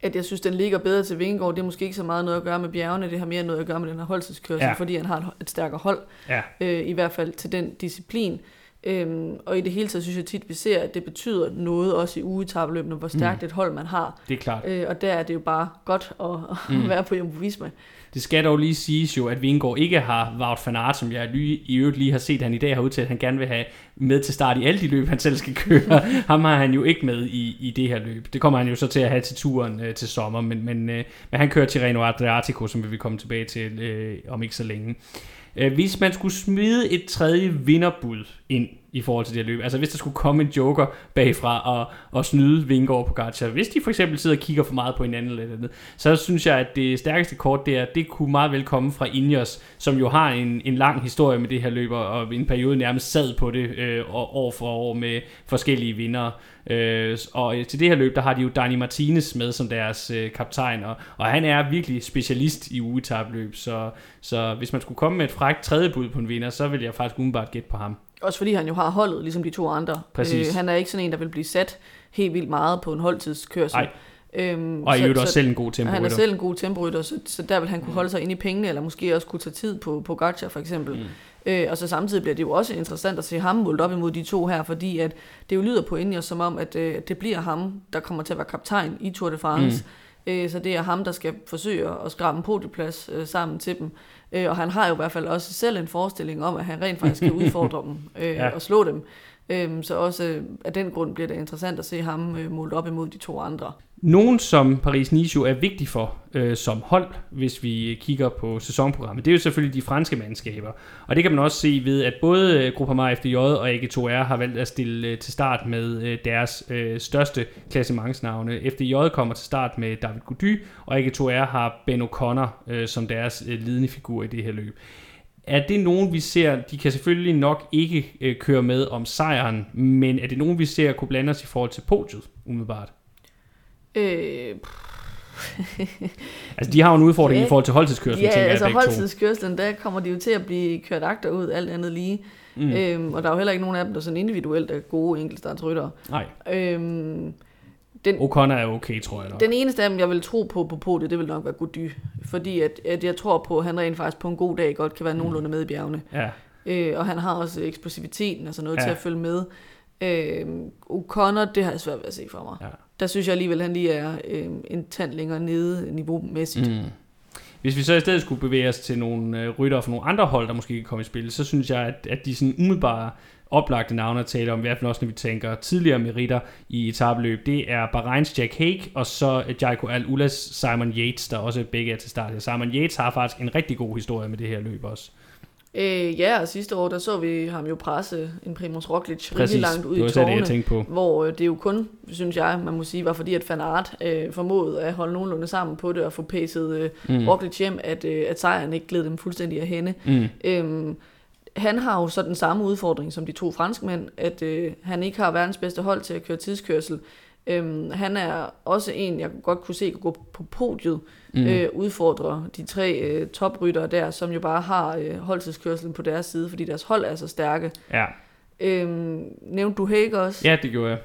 S2: at jeg synes, den ligger bedre til Vingegaard. Det er måske ikke så meget noget at gøre med bjergene, det har mere noget at gøre med den her holdtidskørsel,
S1: Ja.
S2: fordi han har et, et stærkere hold,
S1: Ja,
S2: øh, i hvert fald til den disciplin. Øhm, og i det hele taget synes jeg tit, vi ser, at det betyder noget også i ugetabeløbene, hvor stærkt mm. et hold man har.
S1: det er klart.
S2: Øh, og der er det jo bare godt at, at
S1: Mm.
S2: være på Jumbo Visma.
S1: Det skal dog lige siges jo, at Vingegaard ikke har Wout van Aert, som jeg lige, i øvrigt lige har set, han i dag har udtalt, at han gerne vil have med til start i alle de løb, han selv skal køre. Ham har han jo ikke med i, i det her løb. Det kommer han jo så til at have til turen øh, til sommer, men, men, øh, men han kører Tirreno Adriatico, som vi vil komme tilbage til øh, om ikke så længe. Øh, hvis man skulle smide et tredje vinderbud ind i forhold til det her løb, altså hvis der skulle komme en joker bagfra og, og snyde Vingegaard på Garcia, hvis de for eksempel sidder og kigger for meget på hinanden eller andet, så synes jeg, at det stærkeste kort der, det kunne meget vel komme fra Ineos, som jo har en, en lang historie med det her løb, og- en periode nærmest sad på det øh, år for år med forskellige vinder. Øh, og øh, til det her løb, der har de jo Dani Martinez med som deres øh, kaptajn, og, og han er virkelig specialist i ugetabløb, så, så hvis man skulle komme med et frækt tredje bud på en vinder, så vil jeg faktisk umiddelbart gætte på ham.
S2: Også fordi han jo har holdet, ligesom de to andre.
S1: Præcis.
S2: Øh, han er ikke sådan en, der vil blive sat helt vildt meget på en holdtidskørsel.
S1: Nej.
S2: Øhm,
S1: Og
S2: så-
S1: øvrigt også
S2: så-
S1: selv en god
S2: Og
S1: tempo.
S2: han er selv en god temporytter, så, så der vil han kunne holde sig inde i pengene, eller måske også kunne tage tid på, på Gacha for eksempel. Mm. Øh, og så samtidig bliver det jo også interessant at se ham målt op imod de to her, fordi at det jo lyder på Ineos som om, at øh, det bliver ham, der kommer til at være kaptajn i Tour de France. Øh, så det er ham, der skal forsøge at skrabe en podieplads øh, sammen til dem. Øh, og han har jo i hvert fald også selv en forestilling om, at han rent faktisk kan udfordre dem øh, ja. og slå dem. Øhm, så også øh, af den grund bliver det interessant at se ham øh, målt op imod de to andre.
S1: Nogen, som Paris-Nice jo er vigtig for øh, som hold, hvis vi kigger på sæsonprogrammet, det er jo selvfølgelig de franske mandskaber. Og det kan man også se ved, at både øh, Groupama FDJ og AG2R har valgt at stille øh, til start med øh, deres øh, største klassementsnavne. FDJ kommer til start med David Gody, og AG2R har Ben O'Connor øh, som deres øh, ledende figur i det her løb. Er det nogen, vi ser, de kan selvfølgelig nok ikke øh, køre med om sejren, men er det nogen, vi ser kunne blande os i forhold til podiet, umiddelbart? Øh, altså, de har jo en udfordring ja, i forhold til holdtidskørslen,
S2: ja, tænker altså jeg, holdtidskørslen, der kommer de jo til at blive kørt agter ud, alt andet lige. Mm. Øhm, og der er jo heller ikke nogen af dem, der sådan individuelt er gode enkeltstartsrytter.
S1: Nej. Øhm, den, Ocon er okay, tror jeg nok.
S2: Den eneste af dem, jeg vil tro på på podiet, det vil nok være Gody. Fordi at, at jeg tror på, at han rent faktisk på en god dag godt kan være nogenlunde med i bjergene. Ja. Øh, og han har også eksplosiviteten og sådan noget ja. til at følge med. Øh, O'Connor, det har jeg svært ved at se for mig. Ja. Der synes jeg alligevel, at han lige er øh, en tand længere nede niveaumæssigt. Mm.
S1: Hvis vi så i stedet skulle bevæge os til nogle øh, rytter fra nogle andre hold, der måske kan komme i spil, så synes jeg, at, at de sådan umiddelbare oplagte navne at tale om, i hvert fald også når vi tænker tidligere meritter i etabeløb, det er Bahreins Jack Hague, og så Jaiko Al-Ulas Simon Yates, der også begge er til start. Simon Yates har faktisk en rigtig god historie med det her løb også.
S2: Øh, ja, og sidste år, der så vi ham jo presse en Primus Roglic rigtig langt ud i tårne, det, på. hvor øh, det jo kun, synes jeg, man må sige, var fordi, at Van Aert øh, formåede at holde nogenlunde sammen på det og få pacet øh, mm. Roglic hjem, at, øh, at sejren ikke gled dem fuldstændig af hende. Mm. Øhm, han har jo så den samme udfordring som de to franskmænd, at øh, han ikke har verdens bedste hold til at køre tidskørsel. Øhm, han er også en, jeg godt kunne se gå på podiet, mm. øh, udfordre de tre øh, topryttere der, som jo bare har øh, holdtidskørselen på deres side, fordi deres hold er så stærke. Ja. Øhm, nævnte du Hague også?
S1: Ja, det gjorde jeg.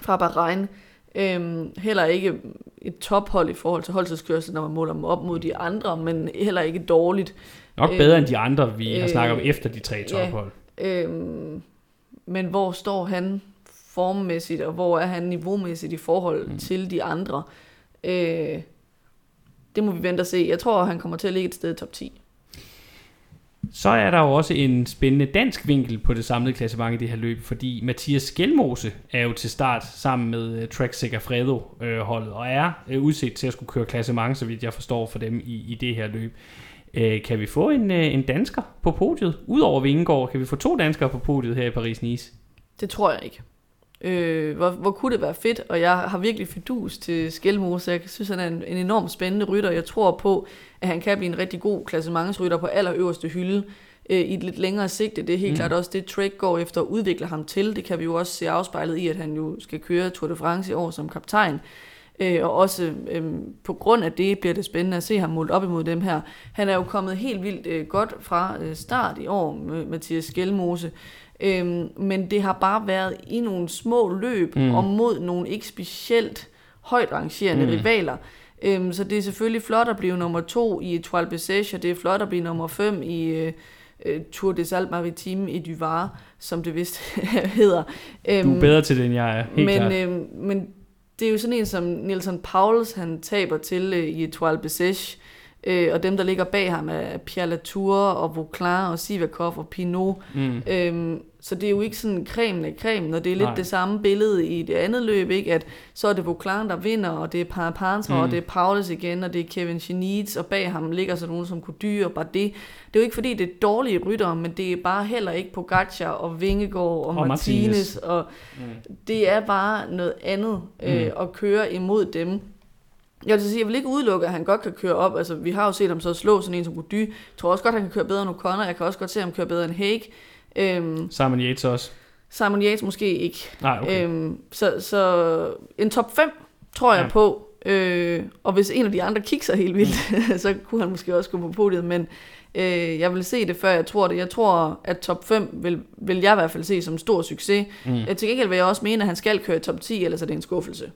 S2: Fra Bahrein. Øhm, heller ikke et tophold i forhold til holdtidskørsel, når man måler dem op mod de andre, men heller ikke dårligt.
S1: Nok bedre øh, end de andre, vi øh, har snakket om efter de tre tophold. Ja, øh,
S2: men hvor står han formmæssigt, og hvor er han niveaumæssigt i forhold mm. til de andre? Øh, det må vi vente og se. Jeg tror, han kommer til at ligge et sted i top 10.
S1: Så er der jo også en spændende dansk vinkel på det samlede klassement i det her løb, fordi Mathias Skelmose er jo til start sammen med øh, uh, Trek Segafredo-holdet, øh, uh, og er uh, udset til at skulle køre klassement, så vidt jeg forstår for dem i, i det her løb. Uh, kan vi få en, uh, en dansker på podiet? Udover Vingegaard, kan vi få to danskere på podiet her i Paris-Nice?
S2: Det tror jeg ikke. Øh, hvor, hvor kunne det være fedt, og jeg har virkelig fidus til Skelmose. Jeg synes, han er en, en enormt spændende rytter. Jeg tror på, at han kan blive en rigtig god klassementsrytter på allerøverste hylde øh, i et lidt længere sigte. Det er helt mm. klart også det, Trek går efter at udvikle ham til. Det kan vi jo også se afspejlet i, at han jo skal køre Tour de France i år som kaptajn. Øh, og også øh, på grund af det bliver det spændende at se ham målt op imod dem her. Han er jo kommet helt vildt øh, godt fra øh, start i år med Mathias Skelmose. Øhm, men det har bare været i nogle små løb mm. og mod nogle ikke specielt højt rangerende mm. rivaler. Øhm, så det er selvfølgelig flot at blive nummer to i Etoile Bessèche, og det er flot at blive nummer fem i øh, øh Tour des Alpes Maritimes i Duvar, som det vist hedder.
S1: Øhm, du er bedre til det, end jeg er, helt
S2: men,
S1: klart.
S2: Øhm, men det er jo sådan en som Nielsen Pauls, han taber til øh, i Etoile Bessèche, Øh, og dem, der ligger bag ham, er Pierre Latour og Vauclain og Sivakov og Pinot. Mm. Øhm, så det er jo ikke sådan cremen af cremen, og det er lidt Nej. det samme billede i det andet løb, ikke? at så er det Vauclain, der vinder, og det er Parapantra, mm. og det er Paulus igen, og det er Kevin Chenitz, og bag ham ligger så nogen som Couture og Bardet. Det er jo ikke fordi, det er dårlige rytter, men det er bare heller ikke Pogacar og Vingegaard og, og Martinez, Martinez. og mm. det er bare noget andet øh, mm. at køre imod dem. Jeg vil sige, jeg vil ikke udelukke, at han godt kan køre op. Altså, vi har jo set ham så slå sådan en som Gody. Jeg tror også godt, han kan køre bedre end O'Connor. Jeg kan også godt se ham køre bedre end Hague.
S1: Øhm, Simon Yates også?
S2: Simon Yates måske ikke.
S1: Nej, okay. Øhm,
S2: så, så en top 5 tror jeg ja. på. Øh, og hvis en af de andre kigger helt vildt, så kunne han måske også gå på podiet. Men øh, jeg vil se det, før jeg tror det. Jeg tror, at top 5 vil, vil jeg i hvert fald se som stor succes. Mm. Til gengæld vil jeg også mene, at han skal køre i top 10, ellers er det en skuffelse.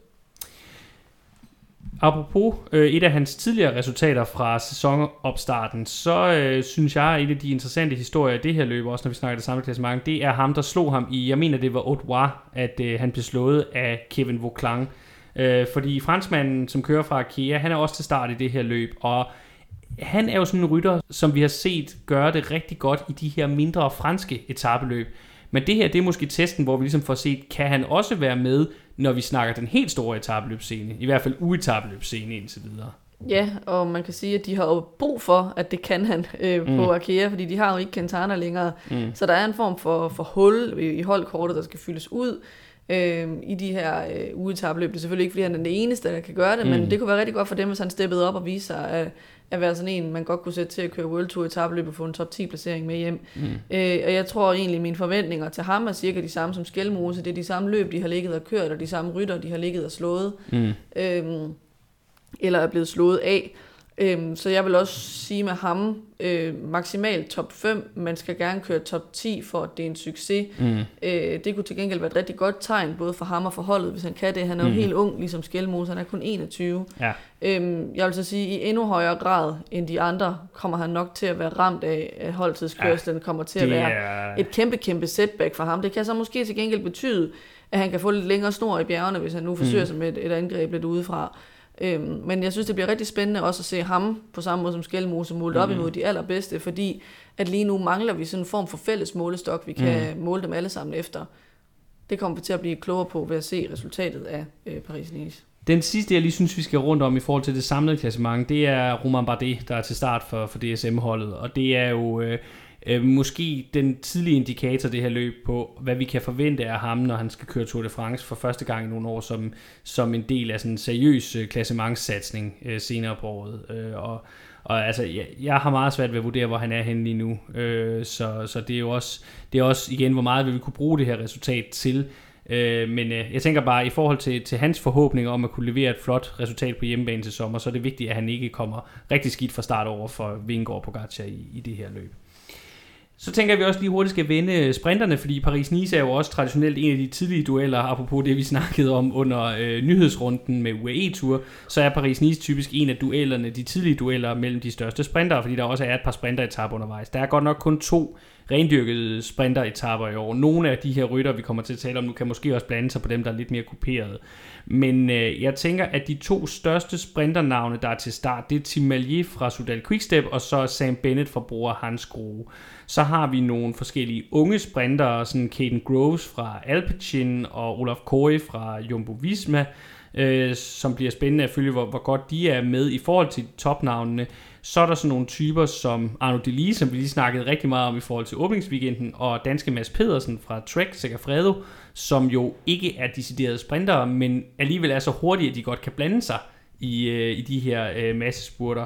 S1: Apropos øh, et af hans tidligere resultater fra sæsonopstarten, så øh, synes jeg, at et af de interessante historier i det her løb, også når vi snakker det samme klassement, det er ham, der slog ham i, jeg mener det var Haute at øh, han blev slået af Kevin Vauclang. Øh, fordi franskmanden, som kører fra Kia, han er også til start i det her løb, og han er jo sådan en rytter, som vi har set gøre det rigtig godt i de her mindre franske etabeløb. Men det her, det er måske testen, hvor vi ligesom får set, kan han også være med, når vi snakker den helt store etabeløbscene, i hvert fald uetabeløbscene indtil videre.
S2: Ja, og man kan sige, at de har jo brug for, at det kan han øh, mm. på Arkea, fordi de har jo ikke Quintana længere. Mm. Så der er en form for, for hul i, i holdkortet, der skal fyldes ud øh, i de her øh, ugetabløb. Det er selvfølgelig ikke, fordi han er den eneste, der kan gøre det, mm. men det kunne være rigtig godt for dem, hvis han steppede op og viste sig at, at være sådan en, man godt kunne sætte til at køre World Tour etabløb og få en top 10 placering med hjem. Mm. Øh, og jeg tror egentlig, mine forventninger til ham er cirka de samme som Skelmose. Det er de samme løb, de har ligget og kørt, og de samme rytter, de har ligget og slået. Mm. Øh, eller er blevet slået af. Øhm, så jeg vil også sige med ham, øh, maksimalt top 5, man skal gerne køre top 10 for at det er en succes. Mm. Øh, det kunne til gengæld være et rigtig godt tegn, både for ham og for holdet, hvis han kan det. Han er jo mm. helt ung, ligesom Skelmose, han er kun 21. Ja. Øhm, jeg vil så sige, at i endnu højere grad end de andre, kommer han nok til at være ramt af, at holdtidskørslen ja, kommer til at være er... et kæmpe, kæmpe setback for ham. Det kan så måske til gengæld betyde, at han kan få lidt længere snor i bjergene, hvis han nu forsøger mm. sig med et, et angreb lidt udefra. Øhm, men jeg synes, det bliver rigtig spændende også at se ham på samme måde som Skelmose målt op mm. imod de allerbedste, fordi at lige nu mangler vi sådan en form for fælles målestok, vi kan mm. måle dem alle sammen efter. Det kommer vi til at blive klogere på ved at se resultatet af øh, Paris-Nice.
S1: Den sidste, jeg lige synes, vi skal rundt om i forhold til det samlede klassement, det er Roman Bardet, der er til start for, for DSM-holdet. Og det er jo øh, øh, måske den tidlige indikator, det her løb på, hvad vi kan forvente af ham, når han skal køre Tour de France for første gang i nogle år, som, som en del af sådan en seriøs øh, klassementssatsning øh, senere på året. Øh, og, og altså, jeg, jeg har meget svært ved at vurdere, hvor han er henne lige nu. Øh, så, så det er jo også, det er også igen, hvor meget vil vi kunne bruge det her resultat til. Øh, men øh, jeg tænker bare, i forhold til, til hans forhåbninger om at kunne levere et flot resultat på hjemmebane til sommer, så er det vigtigt, at han ikke kommer rigtig skidt fra start over for Vingård på Pogacar i, i det her løb. Så tænker jeg, at vi også lige hurtigt skal vende øh, sprinterne, fordi Paris-Nice er jo også traditionelt en af de tidlige dueller, apropos det vi snakkede om under øh, nyhedsrunden med UAE Tour, så er Paris-Nice typisk en af duellerne, de tidlige dueller mellem de største sprinter, fordi der også er et par sprinteretapper undervejs. Der er godt nok kun to rendyrkede sprinteretapper i år. Nogle af de her rytter, vi kommer til at tale om nu, kan måske også blande sig på dem, der er lidt mere kuperede. Men øh, jeg tænker, at de to største sprinternavne, der er til start, det er Tim Malier fra Sudal Quickstep, og så Sam Bennett fra Bora Hans Grohe. Så har vi nogle forskellige unge sprintere, sådan Caden Groves fra Alpecin og Olaf Kori fra Jumbo Visma, øh, som bliver spændende at følge, hvor, hvor godt de er med i forhold til topnavnene. Så er der sådan nogle typer som Arno Delis, som vi lige snakkede rigtig meget om i forhold til åbningsweekenden, og danske Mads Pedersen fra Trek Segafredo, som jo ikke er deciderede sprintere, men alligevel er så hurtige, at de godt kan blande sig i, øh, i de her øh, massespurter.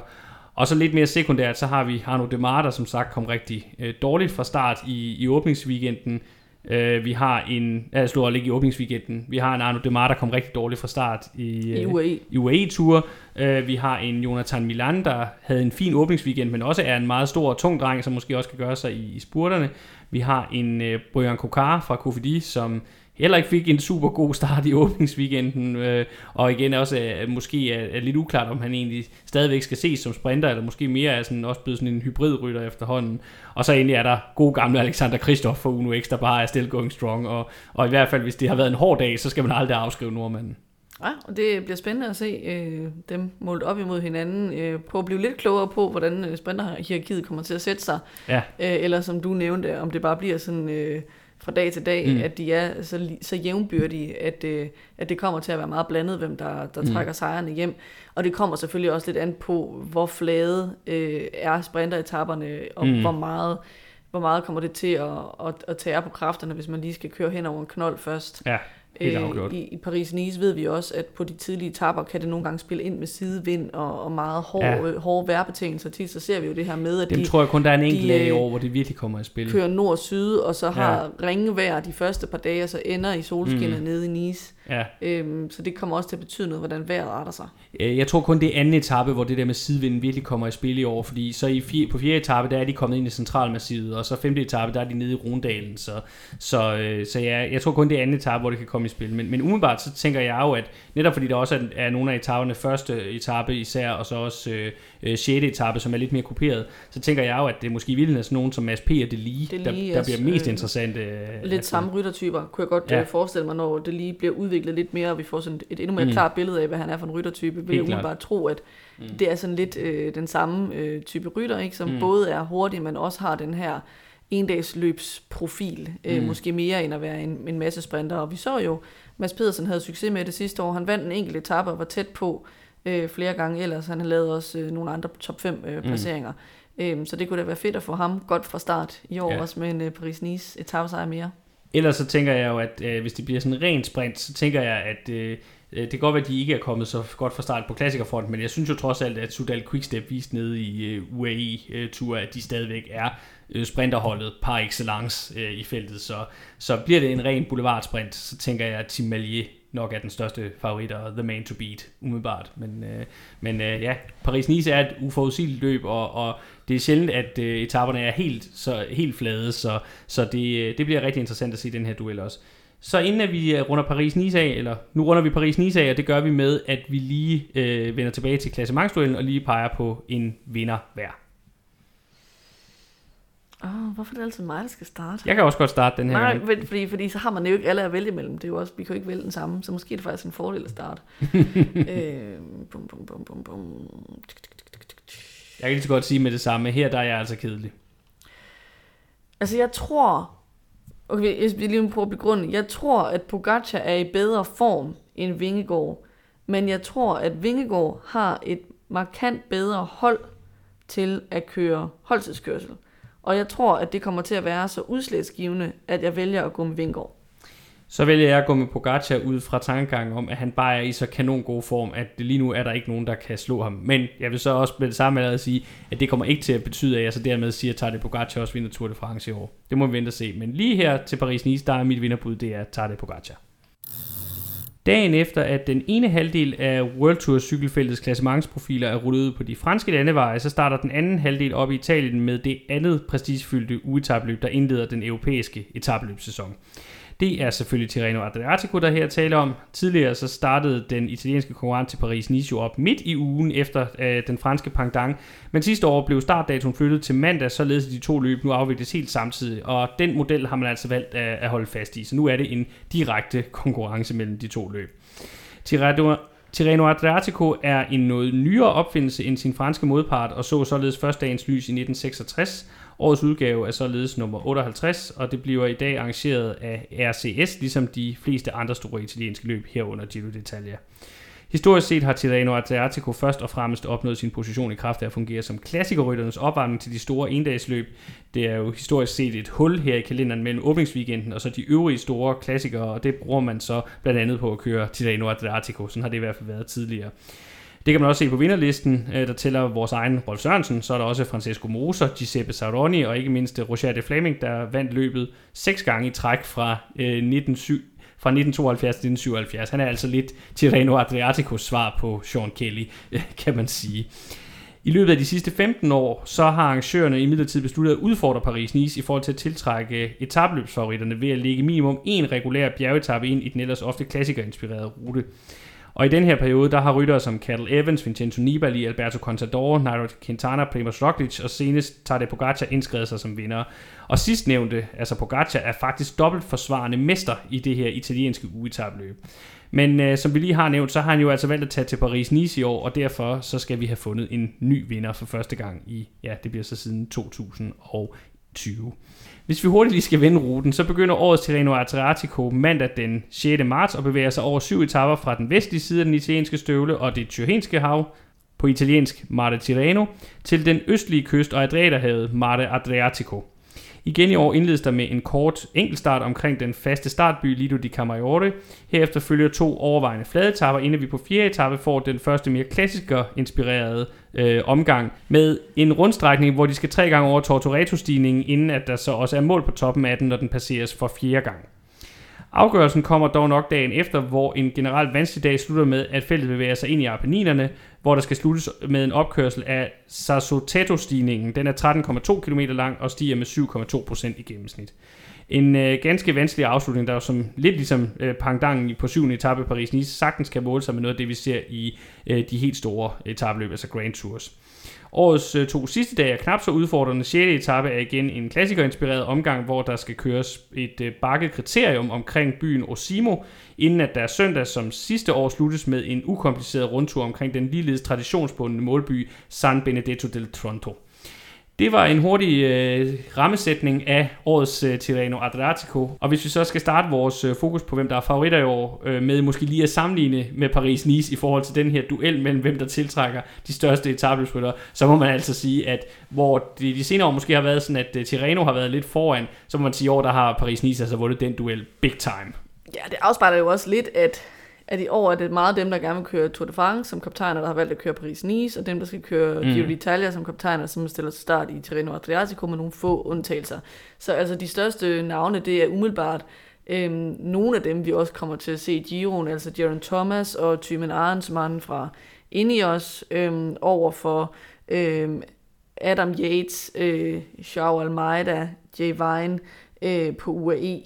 S1: Og så lidt mere sekundært, så har vi Arno Demar, der som sagt kom rigtig øh, dårligt fra start i, i åbningsweekenden. Øh, vi har en, jeg slår ikke i åbningsweekenden, vi har en Arno Demar, der kom rigtig dårligt fra start i,
S2: I UAE.
S1: i UAE-tur. Øh, vi har en Jonathan Milan, der havde en fin åbningsweekend, men også er en meget stor og tung dreng, som måske også kan gøre sig i, i spurterne. Vi har en øh, Brian Kokar fra Kofidi, som heller ikke fik en super god start i åbningsweekenden, øh, og igen også øh, måske er, er lidt uklart, om han egentlig stadigvæk skal ses som sprinter, eller måske mere er sådan, også blevet sådan en hybridrytter efterhånden. Og så endelig er der god gamle Alexander Kristoff for Uno X, der bare er still going strong, og, og i hvert fald, hvis det har været en hård dag, så skal man aldrig afskrive nordmanden.
S2: Ja, og det bliver spændende at se øh, dem målt op imod hinanden. Øh, på at blive lidt klogere på, hvordan øh, sprinterhierarkiet kommer til at sætte sig. Ja. Øh, eller som du nævnte, om det bare bliver sådan... Øh, fra dag til dag, mm. at de er så, så jævnbyrdige, at, øh, at det kommer til at være meget blandet, hvem der, der mm. trækker sejrene hjem. Og det kommer selvfølgelig også lidt an på, hvor flade øh, er sprinteretapperne, og mm. hvor meget hvor meget kommer det til at, at, at tage på kræfterne, hvis man lige skal køre hen over en knold først.
S1: Ja.
S2: Øh, I, I Paris-Nice ved vi også, at på de tidlige etapper kan det nogle gange spille ind med sidevind og, og meget hårde, ja. øh, hårde vejrbetingelser. Tit så ser vi jo det her med, at
S1: Dem
S2: de,
S1: tror jeg kun, der er en enkelt dag i år, hvor det virkelig kommer i spil.
S2: kører nord-syd, og så har ja. ringvejr de første par dage, og så ender i solskinnet mm. nede i Nice. Ja. Øhm, så det kommer også til at betyde noget, hvordan vejret arter sig.
S1: Jeg tror kun, det er anden etape, hvor det der med sidevinden virkelig kommer i spil i år, fordi så i fire, på fjerde etape, der er de kommet ind i centralmassivet, og så femte etape, der er de nede i Rundalen, så, så, øh, så ja, jeg tror kun, det er anden etape, hvor det kan komme i spil. Men, men umiddelbart, så tænker jeg jo, at netop fordi der også er, er nogle af etaperne, første etape især, og så også øh, øh, 6. etape, som er lidt mere kuperet, så tænker jeg jo, at det måske vildt er sådan nogen som Mads P. og Delige, der, der bliver mest øh, interessante.
S2: Lidt samme ryttertyper, kunne jeg godt ja. Øh, forestille mig, når det lige bliver udviklet udviklet lidt mere, og vi får sådan et endnu mere
S1: Mm.
S2: mm. klart billede af, hvad han er for en ryttertype, vil jeg umiddelbart tro, at
S1: Mm.
S2: mm. det er sådan lidt øh, den samme øh, type rytter, ikke? som
S1: Mm.
S2: mm. både er hurtig, men også har den her endagsløbsprofil, øh,
S1: Mm.
S2: mm. måske mere end at være en, en masse sprinter. Og vi så jo, Mads Pedersen havde succes med det sidste år. Han vandt en enkelt etape og var tæt på øh, flere gange ellers. Han lavet også øh, nogle andre top 5 øh, placeringer. Mm. Så det kunne da være fedt at få ham godt fra start i år,
S1: Ja.
S2: ja. også med en øh, Paris-Nice etappesejr mere.
S1: Ellers så tænker jeg jo, at øh, hvis det bliver sådan en ren sprint, så tænker jeg, at øh, øh det kan godt være, at de ikke er kommet så godt fra start på klassikerfronten, men jeg synes jo trods alt, at Sudal Quickstep viste nede i øh, UAE-tur, øh, at de stadigvæk er øh, sprinterholdet par excellence øh, i feltet. Så, så bliver det en ren boulevardsprint, så tænker jeg, at Tim Malier nok er den største favorit og the man to beat, umiddelbart. Men, øh, men øh, ja, Paris-Nice er et uforudsigeligt løb, og, og det er sjældent, at øh, etaperne er helt, så, helt flade, så, så det, øh, det bliver rigtig interessant at se den her duel også. Så inden at vi øh, runder Paris-Nice af, eller nu runder vi Paris-Nice af, og det gør vi med, at vi lige øh, vender tilbage til klassementsduellen og lige peger på en vinder hver.
S2: Åh, hvorfor er det altid mig, der skal starte?
S1: Jeg kan også godt starte den her
S2: Nej, men, fordi, fordi så har man jo ikke alle at vælge imellem. Det er jo også, vi kan jo ikke vælge den samme, så måske er det faktisk en fordel at starte. øh, bum, bum, bum, bum, bum.
S1: Jeg kan lige så godt sige med det samme, her der er jeg altså kedelig.
S2: Altså, jeg tror... Okay, jeg vil lige prøve at begrunde. Jeg tror, at Pogacar er i bedre form end Vingegaard. Men jeg tror, at Vingegaard har et markant bedre hold til at køre holdtidskørsel. Og jeg tror, at det kommer til at være så udslagsgivende, at jeg vælger at gå med Vingegaard.
S1: Så vælger jeg at gå med Pogacar ud fra tankegangen om, at han bare er i så kanon god form, at lige nu er der ikke nogen, der kan slå ham. Men jeg vil så også med det samme allerede sige, at det kommer ikke til at betyde, at jeg så dermed siger, at Tadej Pogacar også vinder Tour de France i år. Det må vi vente og se. Men lige her til Paris-Nice, der er mit vinderbud, det er Tadej Pogacar. Dagen efter, at den ene halvdel af World Tour cykelfeltets klassementsprofiler er rullet ud på de franske landeveje, så starter den anden halvdel op i Italien med det andet prestigefyldte ugetabløb, der indleder den europæiske etabløbssæson. Det er selvfølgelig Tirreno Adriatico, der her taler om. Tidligere så startede den italienske konkurrent til Paris-Nice jo op midt i ugen efter øh, den franske pendant, men sidste år blev startdatoen flyttet til mandag, således at de to løb nu afvikles helt samtidig, og den model har man altså valgt at, at holde fast i, så nu er det en direkte konkurrence mellem de to løb. Tirreno Tirreno Adriatico er en noget nyere opfindelse end sin franske modpart, og så således først dagens lys i 1966. Årets udgave er således nummer 58, og det bliver i dag arrangeret af RCS, ligesom de fleste andre store italienske løb herunder Giro d'Italia. Historisk set har Tirreno Adriatico først og fremmest opnået sin position i kraft af at fungere som klassikerrytternes opvarmning til de store endagsløb. Det er jo historisk set et hul her i kalenderen mellem åbningsweekenden og så de øvrige store klassikere, og det bruger man så blandt andet på at køre Tirreno Adriatico. Sådan har det i hvert fald været tidligere. Det kan man også se på vinderlisten, øh, der tæller vores egen Rolf Sørensen, så er der også Francesco Moser, Giuseppe Saroni og ikke mindst øh, Roger de Flaming, der vandt løbet seks gange i træk fra, øh, 1907, fra 1972 til 1977. Han er altså lidt Tirreno Adriaticos svar på Sean Kelly, øh, kan man sige. I løbet af de sidste 15 år, så har arrangørerne imidlertid besluttet at udfordre Paris-Nice i forhold til at tiltrække etabløbsfavoritterne ved at lægge minimum en regulær bjergetappe ind i den ellers ofte klassikerinspirerede rute. Og i den her periode, der har ryttere som Cattle Evans, Vincenzo Nibali, Alberto Contador, Nairo Quintana, Primoz Roglic og senest Tadej Pogacar indskrevet sig som vinder. Og sidstnævnte, altså Pogacar, er faktisk dobbelt forsvarende mester i det her italienske ugetabløb. Men øh, som vi lige har nævnt, så har han jo altså valgt at tage til Paris-Nice i år, og derfor så skal vi have fundet en ny vinder for første gang i, ja, det bliver så siden 2020. Hvis vi hurtigt lige skal vende ruten, så begynder årets Tirreno Adriatico mandag den 6. marts og bevæger sig over syv etaper fra den vestlige side af den italienske støvle og det Tyrhenske hav, på italiensk Mare Tirreno, til den østlige kyst og Adriaterhavet Mare Adriatico. Igen i år indledes der med en kort enkeltstart omkring den faste startby Lido di Camaiore. Herefter følger to overvejende flade etapper, inden vi på fjerde etape får den første mere klassiker inspirerede øh, omgang med en rundstrækning, hvor de skal tre gange over Tortoreto-stigningen, inden at der så også er mål på toppen af den, når den passeres for fjerde gang. Afgørelsen kommer dog nok dagen efter, hvor en generelt vanskelig dag slutter med, at feltet bevæger sig ind i Apenninerne, hvor der skal sluttes med en opkørsel af Sassoteto-stigningen. Den er 13,2 km lang og stiger med 7,2% i gennemsnit. En øh, ganske vanskelig afslutning, der jo som lidt ligesom øh, pangdangen på syvende etape Paris-Nice sagtens kan måle sig med noget af det, vi ser i øh, de helt store øh, etabløb, altså Grand Tours. Årets øh, to sidste dage er knap så udfordrende. 6. etape er igen en klassikerinspireret omgang, hvor der skal køres et øh, bakket kriterium omkring byen Osimo, inden at der søndag som sidste år sluttes med en ukompliceret rundtur omkring den ligeledes traditionsbundne målby San Benedetto del Tronto. Det var en hurtig øh, rammesætning af årets øh, Tirreno Adriatico. Og hvis vi så skal starte vores øh, fokus på, hvem der er favoritter i år, øh, med måske lige at sammenligne med Paris-Nice i forhold til den her duel mellem, hvem der tiltrækker de største etabløbsrytter, så må man altså sige, at hvor de, de senere år måske har været sådan, at øh, Tirreno har været lidt foran, så må man sige, at i år der har Paris-Nice altså vundet den duel big time.
S2: Ja, det afspejler jo også lidt, at at i år er det meget dem, der gerne vil køre Tour de France som kaptajner, der har valgt at køre Paris-Nice, og dem, der skal køre mm. Giro d'Italia som kaptajner, som stiller til start i Tirreno Adriatico med nogle få undtagelser. Så altså de største navne, det er umiddelbart øhm, nogle af dem, vi også kommer til at se i Giroen, altså Jaron Thomas og Thymen Arensmann fra Ineos, øhm, over for øhm, Adam Yates, øh, Joao Almeida, Jay Vine øh, på UAE,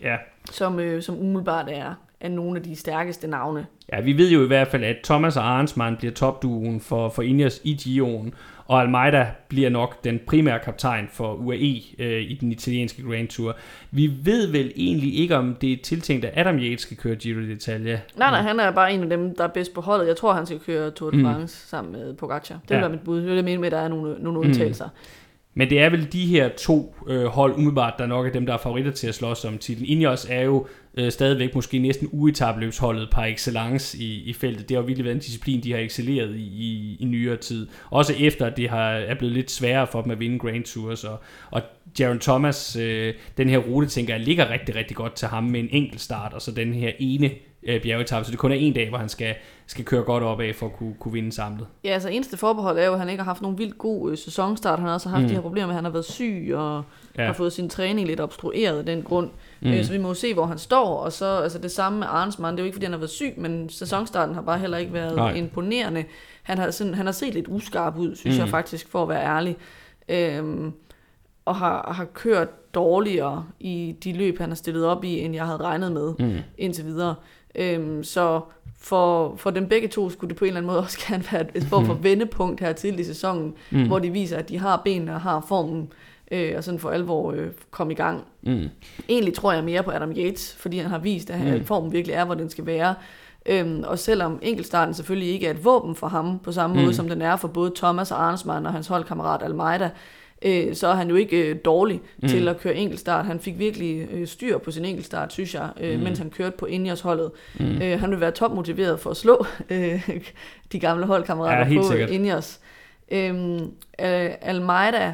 S1: ja.
S2: som, øh, som umiddelbart er af nogle af de stærkeste navne.
S1: Ja, vi ved jo i hvert fald, at Thomas og Arnsmann bliver topduen for, for Ineos i Gio'en, og Almeida bliver nok den primære kaptajn for UAE øh, i den italienske Grand Tour. Vi ved vel egentlig ikke, om det er tiltænkt, at Adam Yates skal køre Giro d'Italia.
S2: Nej, nej, han er bare en af dem, der er bedst på holdet. Jeg tror, han skal køre Tour de mm. France mm. sammen med Pogacar. Det ja. er mit bud. Det er det med, at der er nogle, nogle undtagelser. Mm.
S1: Men det er vel de her to øh, hold umiddelbart, der nok er dem, der er favoritter til at slås om titlen. Ineos er jo øh, stadigvæk måske næsten uetabløbsholdet par excellence i, i feltet. Det har jo virkelig været en disciplin, de har excelleret i, i, i nyere tid. Også efter, at det har, er blevet lidt sværere for dem at vinde Grand Tours. Og, og Jaron Thomas, øh, den her rute, tænker jeg, ligger rigtig, rigtig godt til ham med en enkelt start, og så den her ene øh, bjergetappe. Så det kun er en dag, hvor han skal, skal køre godt op af for at kunne, kunne vinde samlet.
S2: Ja, altså eneste forbehold er jo, at han ikke har haft nogen vildt god øh, sæsonstart. Han har også haft mm. de her problemer med, at han har været syg og ja. har fået sin træning lidt obstrueret af den grund. Mm. Øh, så vi må jo se, hvor han står. Og så altså det samme med Arnsmann. Det er jo ikke, fordi han har været syg, men sæsonstarten har bare heller ikke været Nej. imponerende. Han har, sådan, han har set lidt uskarp ud, synes mm. jeg faktisk, for at være ærlig. Øhm, og har, har kørt dårligere i de løb, han har stillet op i, end jeg havde regnet med mm. indtil videre. Øhm, så for, for dem begge to skulle det på en eller anden måde også gerne være et form for mm. vendepunkt her til i sæsonen, mm. hvor de viser, at de har benene og har formen, øh, og sådan for alvor øh, komme i gang. Mm. Egentlig tror jeg mere på Adam Yates, fordi han har vist, at mm. formen virkelig er, hvor den skal være. Øhm, og selvom enkeltstarten selvfølgelig ikke er et våben for ham, på samme mm. måde som den er for både Thomas og Arnsmann og hans holdkammerat Almeida, øh, så er han jo ikke øh, dårlig mm. til at køre enkeltstart. Han fik virkelig øh, styr på sin enkeltstart, synes jeg, øh, mm. mens han kørte på Ineos holdet. Mm. Øh, han vil være topmotiveret for at slå øh, de gamle holdkammerater ja, på sikkert. Ineos. Øh, Almeida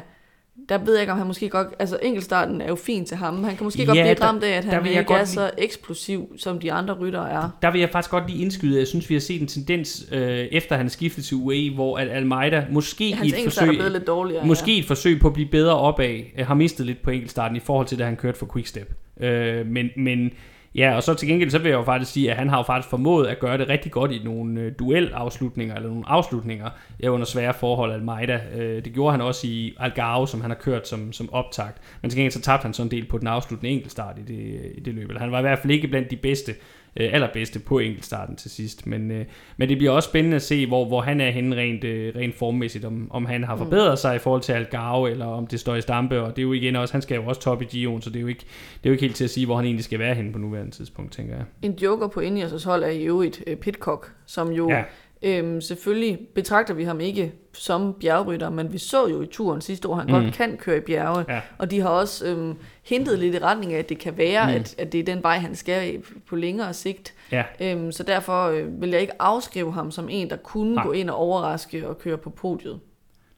S2: der ved jeg ikke, om han måske godt... Altså, enkeltstarten er jo fin til ham. Han kan måske ja, godt blive der, ramt af, at han ikke er så eksplosiv, som de andre ryttere er.
S1: Der vil jeg faktisk godt lige indskyde, jeg synes, vi har set en tendens, øh, efter han skiftede til UAE, hvor at Almeida måske i et forsøg,
S2: er lidt dårligere,
S1: måske ja. et forsøg på at blive bedre opad, øh, har mistet lidt på enkeltstarten i forhold til, da han kørte for Quickstep. Øh, men, men Ja, og så til gengæld, så vil jeg jo faktisk sige, at han har jo faktisk formået at gøre det rigtig godt i nogle øh, duelafslutninger, eller nogle afslutninger ja, under svære forhold af Almeida. Øh, det gjorde han også i Algarve, som han har kørt som, som optakt. Men til gengæld så tabte han sådan en del på den afsluttende enkeltstart i det, i det løb. Han var i hvert fald ikke blandt de bedste øh, allerbedste på enkeltstarten til sidst. Men, øh, men det bliver også spændende at se, hvor, hvor han er henne rent, øh, rent formmæssigt, om, om han har mm. forbedret sig i forhold til Algarve, eller om det står i stampe, og det er jo igen også, han skal jo også top i Gion, så det er jo ikke, det er jo ikke helt til at sige, hvor han egentlig skal være henne på nuværende tidspunkt, tænker jeg.
S2: En joker på Ineos hold er jo et uh, Pitcock, som jo ja. Øhm, selvfølgelig betragter vi ham ikke som bjergrytter, men vi så jo i turen sidste år, at han mm. godt kan køre i bjerge, ja. og de har også øhm, hintet lidt i retning af, at det kan være, mm. at, at det er den vej, han skal på længere sigt. Ja. Øhm, så derfor øh, vil jeg ikke afskrive ham som en, der kunne Nej. gå ind og overraske og køre på podiet.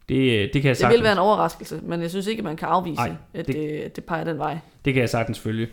S1: Det, det kan jeg
S2: Det vil være en overraskelse, men jeg synes ikke, man kan afvise, Nej, at, det, øh, at det peger den vej.
S1: Det kan jeg sagtens følge.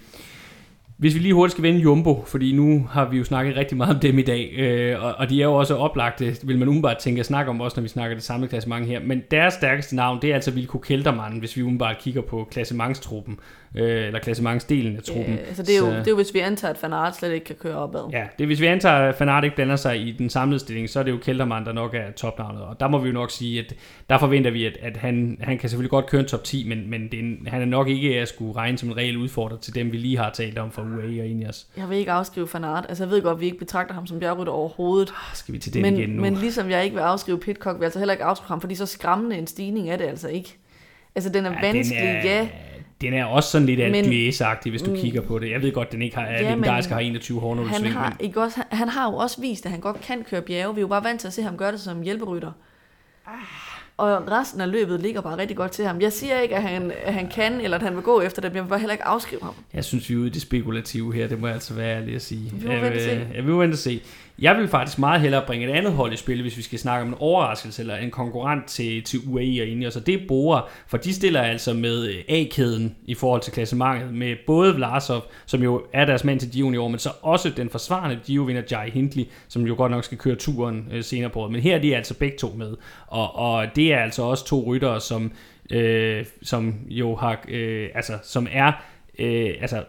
S1: Hvis vi lige hurtigt skal vende Jumbo, fordi nu har vi jo snakket rigtig meget om dem i dag, øh, og, og de er jo også oplagte, vil man umiddelbart tænke at snakke om også, når vi snakker det samlede klassement her. Men deres stærkeste navn, det er altså Vilko Keltermann, hvis vi umiddelbart kigger på klassementstruppen øh, eller klassementsdelen af truppen.
S2: Ja, altså det, er jo, så, det er jo, hvis vi antager, at Fanart slet ikke kan køre opad.
S1: Ja, det er, hvis vi antager, at Fanart ikke blander sig i den samlede stilling, så er det jo Keltermann, der nok er topnavnet. Og der må vi jo nok sige, at der forventer vi, at, at han, han kan selvfølgelig godt køre en top 10, men, men det er en, han er nok ikke at skulle regne som en reel udfordrer til dem, vi lige har talt om fra UAE og Ineos.
S2: Jeg vil ikke afskrive Fanart. Altså jeg ved godt, at vi ikke betragter ham som bjergrytter overhovedet.
S1: Ah, skal vi til det
S2: men,
S1: igen nu?
S2: Men ligesom jeg ikke vil afskrive Pitcock, vil jeg altså heller ikke afskrive ham, fordi så skræmmende en stigning er det altså ikke. Altså den er ja, vanskelig, den er, ja
S1: den er også sådan lidt alt hvis du mm, kigger på det. Jeg ved godt, den ikke har, ja, legendarisk har 21 hårde
S2: han har, ikke også, han, han har jo også vist, at han godt kan køre bjerge. Vi er jo bare vant til at se ham gøre det som hjælperytter. Ah. Og resten af løbet ligger bare rigtig godt til ham. Jeg siger ikke, at han, at han kan, eller at han vil gå efter det, men jeg vil bare heller ikke afskrive ham.
S1: Jeg synes, vi er ude i det spekulative her, det må jeg altså være ærlig at sige.
S2: Vi må vente se.
S1: Jeg vil vente se. Jeg vil faktisk meget hellere bringe et andet hold i spil, hvis vi skal snakke om en overraskelse eller en konkurrent til, til UAE og Ineos, og det er Bora, for de stiller altså med øh, A-kæden i forhold til klassementet, med både Vlasov, som jo er deres mand til Giro i år, men så også den forsvarende Giro-vinder Jai Hindley, som jo godt nok skal køre turen øh, senere på året. Men her er de altså begge to med, og, og det er altså også to ryttere, som, øh, som jo har, øh, altså som er, øh, altså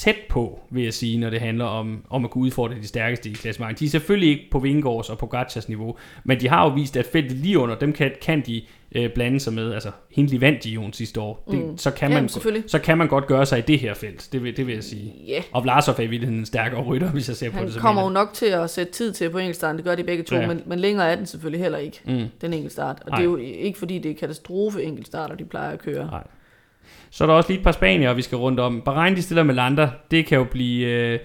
S1: tæt på, vil jeg sige, når det handler om, om at kunne udfordre de stærkeste i klassementet. De er selvfølgelig ikke på Vingårds og på Gachas niveau, men de har jo vist, at feltet lige under dem kan, kan de øh, blande sig med. Altså, Hindley vandt Dion sidste år. Det, mm. så, kan man, så kan man godt gøre sig i det her felt, det vil, det vil jeg sige.
S2: Yeah.
S1: Og Vlasov er i virkeligheden en stærkere rytter, hvis jeg ser
S2: Han
S1: på det.
S2: Han kommer jo nok til at sætte tid til på enkeltstarten, det gør de begge to, ja. men, men længere er den selvfølgelig heller ikke, mm. den enkeltstart. Og Ej. det er jo ikke fordi, det er katastrofe enkeltstarter, de plejer at køre. Nej.
S1: Så er der også lige et par spanier, vi skal rundt om. Bahrein, de stiller med Lander. Det kan jo blive øh,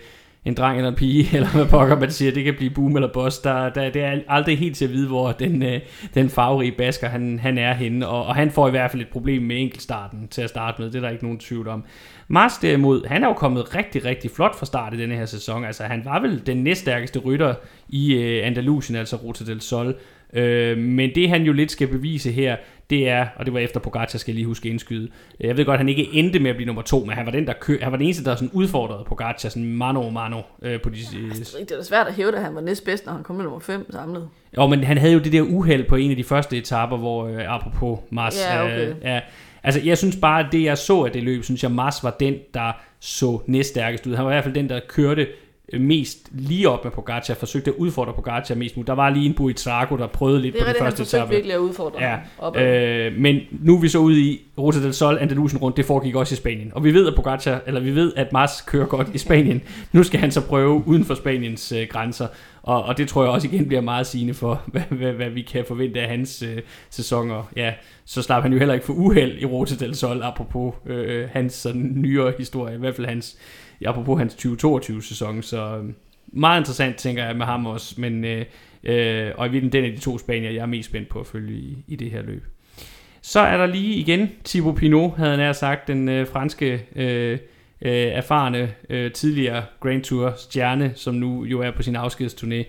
S1: en dreng eller en pige, eller hvad pokker man siger. Det kan blive boom eller boss. Der, der, det er aldrig helt til at vide, hvor den, øh, den farverige basker, han, han er henne. Og, og han får i hvert fald et problem med enkeltstarten til at starte med. Det er der ikke nogen tvivl om. Mars derimod, han er jo kommet rigtig, rigtig flot fra start i denne her sæson. Altså, han var vel den næststærkeste rytter i øh, Andalusien, altså Ruta del Sol. Øh, men det han jo lidt skal bevise her, det er, og det var efter Pogacar, skal jeg lige huske indskyde. Jeg ved godt, at han ikke endte med at blive nummer to, men han var den, der kø, han var den eneste, der sådan udfordrede Pogacar sådan mano mano øh, på de...
S2: Altså, det er da svært at hæve, at han var næstbedst, når han kom med nummer 5 samlet.
S1: Jo, men han havde jo det der uheld på en af de første etaper, hvor øh, apropos Mars...
S2: Ja, okay.
S1: øh, ja, altså, jeg synes bare, at det jeg så af det løb, synes jeg, Mars var den, der så næststærkest ud. Han var i hvert fald den, der kørte mest lige op med Pogacar, forsøgte at udfordre Pogacar mest muligt. Der var lige en Buitrago, der prøvede lidt
S2: det
S1: på den første
S2: etape. Det er virkelig at udfordre
S1: ja. ham øh, Men nu er vi så ude i Ruta del Sol, Andalusien rundt, det foregik også i Spanien. Og vi ved, at Pogacar, eller vi ved, at Mars kører godt i Spanien. nu skal han så prøve uden for Spaniens øh, grænser. Og, og det tror jeg også igen bliver meget sigende for, hvad, hvad, hvad vi kan forvente af hans øh, sæsoner. Ja, så slap han jo heller ikke for uheld i Ruta del Sol, apropos øh, hans sådan, nyere historie, i hvert fald hans apropos hans 2022-sæson, så øhm, meget interessant, tænker jeg, med ham også, men, øh, øh, og i virkeligheden den af de to spanier, jeg er mest spændt på at følge i, i det her løb. Så er der lige igen Thibaut Pinot, havde han sagt, den øh, franske øh, øh, erfarne øh, tidligere Grand Tour stjerne, som nu jo er på sin afskedsturné.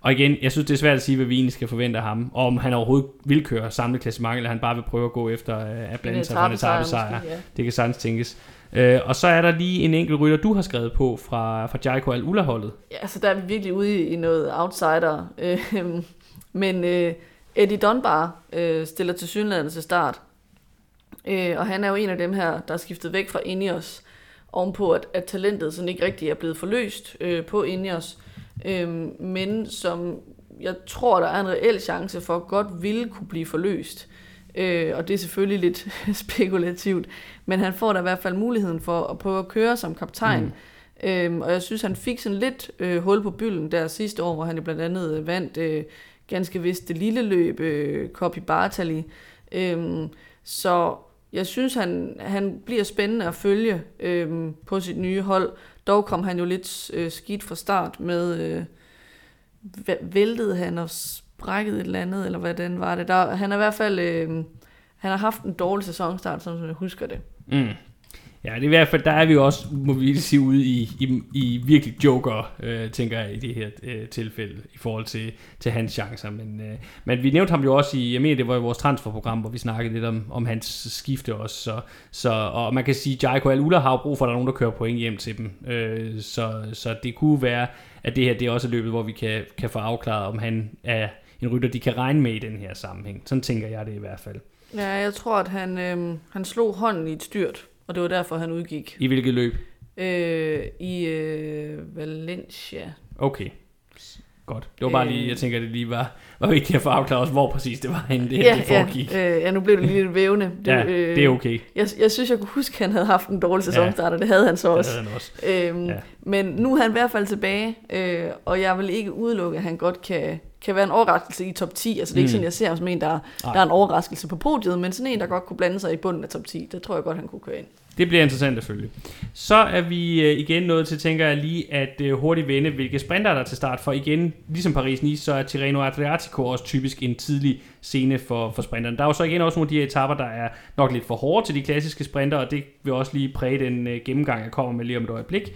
S1: Og igen, jeg synes, det er svært at sige, hvad vi egentlig skal forvente af ham, og om han overhovedet vil køre samlet klassement, eller han bare vil prøve at gå efter øh, at blande sig for en etappesejr. Ja. Det kan sagtens tænkes. Øh, og så er der lige en enkelt rytter, du har skrevet på fra, fra Jaiko al holdet
S2: Ja, så der er vi virkelig ude i noget outsider. Øh, men øh, Eddie Dunbar øh, stiller til synligheden til start. Øh, og han er jo en af dem her, der er skiftet væk fra Ineos, ovenpå at, at talentet sådan ikke rigtig er blevet forløst øh, på Ineos. Øh, men som jeg tror, der er en reel chance for, godt ville kunne blive forløst. Øh, og det er selvfølgelig lidt spekulativt, men han får da i hvert fald muligheden for at prøve at køre som kaptajn. Mm. Øhm, og jeg synes, han fik sådan lidt øh, hul på bylden der sidste år, hvor han jo blandt andet øh, vandt øh, ganske vist det lille løb, øh, Copy Bartali. Øhm, så jeg synes, han, han bliver spændende at følge øh, på sit nye hold. Dog kom han jo lidt øh, skidt fra start med, øh, væltede han og brækket et eller andet, eller hvordan var det? Der, han er i hvert fald, øh, han har haft en dårlig sæsonstart, som jeg husker det.
S1: Mm. Ja, det er i hvert fald, der er vi også, må vi lige sige, ude i, i, i virkelig joker, øh, tænker jeg, i det her øh, tilfælde, i forhold til, til hans chancer. Men, øh, men vi nævnte ham jo også i, jeg mener, det var i vores transferprogram, hvor vi snakkede lidt om, om hans skifte også. Så, så, og man kan sige, at Jaiko Al har brug for, at der er nogen, der kører point hjem til dem. Øh, så, så det kunne være, at det her det er også løbet, hvor vi kan, kan få afklaret, om han er en rytter, de kan regne med i den her sammenhæng. Sådan tænker jeg det i hvert fald.
S2: Ja, jeg tror, at han, øh, han slog hånden i et styrt, og det var derfor, han udgik.
S1: I hvilket løb?
S2: Øh, I øh, Valencia.
S1: Okay. Godt. Det var bare lige, jeg tænker, at det lige var, var vigtigt at få afklaret også, hvor præcis det var henne, det her
S2: ja,
S1: det foregik.
S2: Ja, øh, ja, nu blev det lige lidt vævende.
S1: Det, ja, øh, det er okay.
S2: Jeg, jeg synes, jeg kunne huske, at han havde haft en dårlig sæsonstart, ja, og det havde han så også.
S1: Det havde han også.
S2: Øhm, ja. Men nu er han i hvert fald tilbage, øh, og jeg vil ikke udelukke, at han godt kan, kan være en overraskelse i top 10. Altså det er mm. ikke sådan, jeg ser ham som en, der, der er en overraskelse på podiet, men sådan en, der godt kunne blande sig i bunden af top 10. Det tror jeg godt, han kunne køre ind.
S1: Det bliver interessant at følge. Så er vi øh, igen nået til, tænker jeg lige, at øh, hurtigt vende, hvilke sprinter der er til start. For igen, ligesom Paris-Nice, så er Tirreno Adriatico også typisk en tidlig scene for, for sprinterne. Der er jo så igen også nogle af de her etapper, der er nok lidt for hårde til de klassiske sprinter, og det vil også lige præge den uh, gennemgang, jeg kommer med lige om et øjeblik.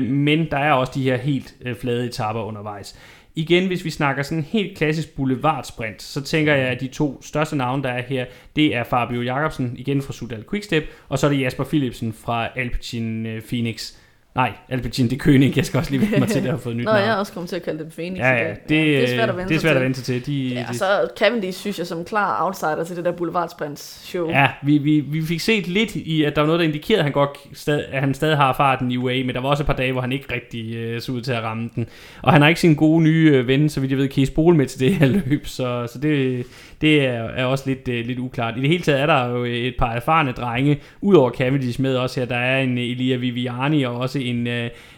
S1: Men der er også de her helt flade etapper undervejs. Igen, hvis vi snakker sådan en helt klassisk boulevardsprint, så tænker jeg, at de to største navne, der er her, det er Fabio Jacobsen, igen fra Sudal Quickstep, og så er det Jasper Philipsen fra Alpecin øh, Phoenix. Nej, Alpecin det König. Jeg skal også lige vende mig til, at det har fået nyt
S2: Nå, jeg er også kommet til at kalde dem Phoenix.
S1: Ja, ja, det, det, det er svært at vente, det er svært at vente til. De,
S2: ja, de, så Cavendish synes jeg som klar outsider til det der Boulevardsprints show.
S1: Ja, vi, vi, vi fik set lidt i, at der var noget, der indikerede, at han, godt, stad, at han stadig har farten i UAE, men der var også et par dage, hvor han ikke rigtig uh, så ud til at ramme den. Og han har ikke sin gode nye uh, ven, så vidt jeg ved, Kees med til det her løb, så, så det, det er, er også lidt, øh, lidt uklart. I det hele taget er der jo et par erfarne drenge, udover Cavendish med også her. Der er en øh, Elia Viviani og også en uh,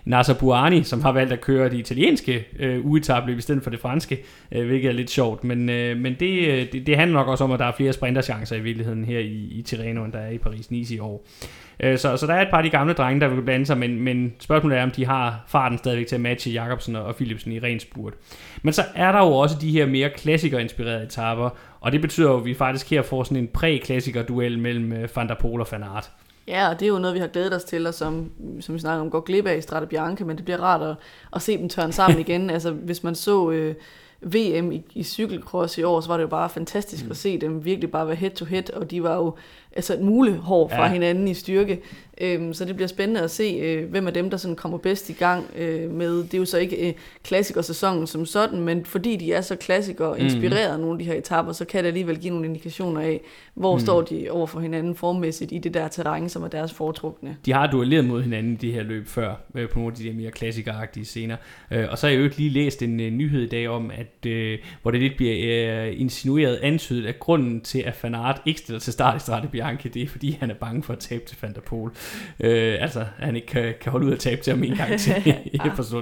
S1: Nasser Buani, som har valgt at køre det italienske uh, ugetabløb i stedet for det franske, uh, hvilket er lidt sjovt. Men, uh, men det, det, det handler nok også om, at der er flere sprinterchancer i virkeligheden her i, i Tirreno, end der er i Paris-Nice i år. Så, så der er et par af de gamle drenge, der vil blande sig, men, men spørgsmålet er, om de har farten stadigvæk til at matche Jacobsen og Philipsen i ren spurt. Men så er der jo også de her mere klassikerinspirerede etapper, og det betyder jo, at vi faktisk her får sådan en præ-klassiker-duel mellem Van der Poel og Van Aert.
S2: Ja, og det er jo noget, vi har glædet os til, og som, som vi snakker om, går glip af i Strade Bianca, men det bliver rart at, at se dem tørne sammen igen. altså, hvis man så øh, VM i, i cykelcross i år, så var det jo bare fantastisk mm. at se dem virkelig bare være head-to-head, og de var jo altså et mulehår fra ja. hinanden i styrke. Øhm, så det bliver spændende at se, øh, hvem af dem, der sådan kommer bedst i gang øh, med. Det er jo så ikke øh, klassikersæsonen som sådan, men fordi de er så klassikere og inspireret af nogle af de her etapper, så kan det alligevel give nogle indikationer af, hvor mm. står de over for hinanden formmæssigt i det der terræn, som er deres foretrukne.
S1: De har duelleret mod hinanden i det her løb før, øh, på nogle af de der mere klassikeragtige scener. Øh, og så har jeg jo ikke lige læst en øh, nyhed i dag om, at øh, hvor det lidt bliver øh, insinueret antydet, at grunden til, at Fanart ikke stiller til start i Strade Bianchi, det er fordi, han er bange for at tabe til Van der. Øh, altså, han ikke kan, kan holde ud at tabe til ham en gang til. ja.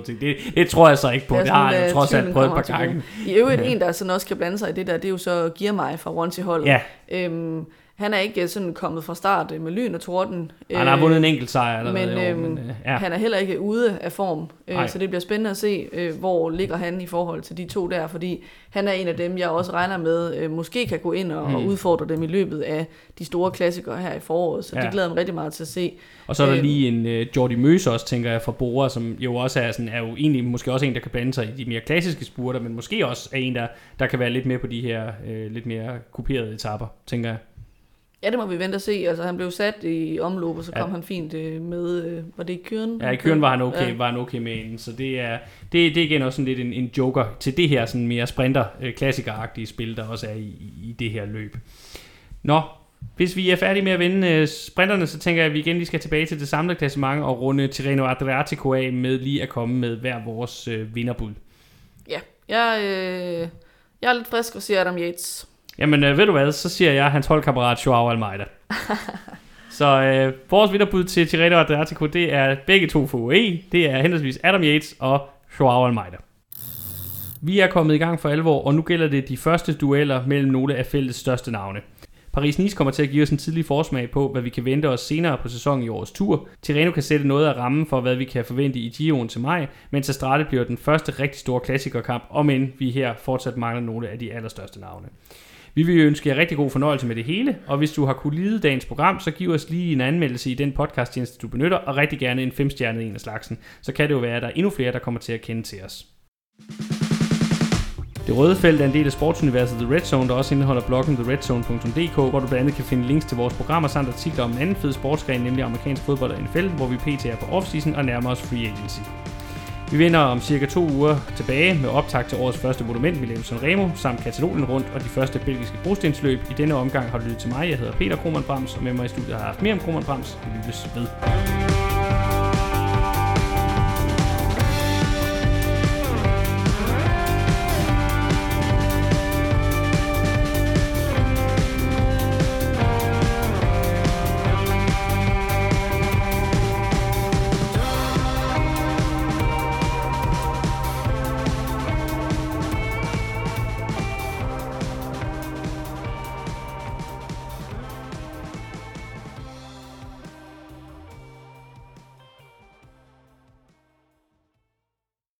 S1: det, det tror jeg så ikke på. Det, det har jeg trods alt prøvet et par gange.
S2: I øvrigt en, der sådan også kan blande sig i det der, det er jo så Girmay fra Ronsi holdet. Ja. Øhm, han er ikke sådan kommet fra start øh, med lyn og torden.
S1: Han har vundet en enkelt sejr allerede
S2: men, øhm, men øh, ja. han er heller ikke ude af form. Øh, så det bliver spændende at se, øh, hvor ligger han i forhold til de to der, fordi han er en af dem, jeg også regner med, øh, måske kan gå ind og, mm. og udfordre dem i løbet af de store klassikere her i foråret. Så ja. det glæder mig rigtig meget til at se.
S1: Og så er der øh, lige en øh, Jordi Møs også, tænker jeg, fra Bora, som jo også er, sådan, er jo egentlig måske også en, der kan blande sig i de mere klassiske spurter, men måske også er en, der, der kan være lidt mere på de her øh, lidt mere kuperede etapper, tænker jeg.
S2: Ja, det må vi vente og se. Altså, han blev sat i omløb, og så kom ja. han fint øh, med. Øh, var det i køren?
S1: Ja, i køren var han okay, ja. var han okay med inden. Så det er, det, det er igen også sådan lidt en, en joker til det her sådan mere sprinter, øh, klassikeragtige spil, der også er i, i det her løb. Nå, hvis vi er færdige med at vinde øh, sprinterne, så tænker jeg, at vi igen lige skal tilbage til det samlede klassement og runde Tirreno Adriatico af med lige at komme med hver vores øh, vinderbud.
S2: Ja, jeg, øh, jeg er lidt frisk og siger Adam Yates.
S1: Jamen, øh, ved du hvad, så siger jeg hans holdkammerat Joao Almeida. så øh, vores vinderbud til Tirreno Adriatico, det er begge to for UAE. Det er henholdsvis Adam Yates og Joao Almeida. Vi er kommet i gang for alvor, og nu gælder det de første dueller mellem nogle af feltets største navne. Paris-Nice kommer til at give os en tidlig forsmag på, hvad vi kan vente os senere på sæsonen i årets tur. Tirreno kan sætte noget af rammen for, hvad vi kan forvente i Giroen til maj, mens Astrade bliver den første rigtig store klassikerkamp, om end vi her fortsat mangler nogle af de allerstørste navne. Vi vil ønske jer rigtig god fornøjelse med det hele, og hvis du har kunne lide dagens program, så giv os lige en anmeldelse i den podcasttjeneste, du benytter, og rigtig gerne en femstjernet en af slagsen. Så kan det jo være, at der er endnu flere, der kommer til at kende til os. Det røde felt er en del af sportsuniverset The Red Zone, der også indeholder bloggen theredzone.dk, hvor du blandt andet kan finde links til vores programmer samt artikler om en anden fed sportsgren, nemlig amerikansk fodbold og NFL, hvor vi pt. er på offseason og nærmer os free agency. Vi vender om cirka to uger tilbage med optag til årets første monument, Milano Sanremo, samt Katalonien rundt og de første belgiske brostensløb. I denne omgang har du lyttet til mig, jeg hedder Peter Krohmann Brams, og med mig i studiet har jeg haft mere om Krohmann Brams. Vi lyttes ved.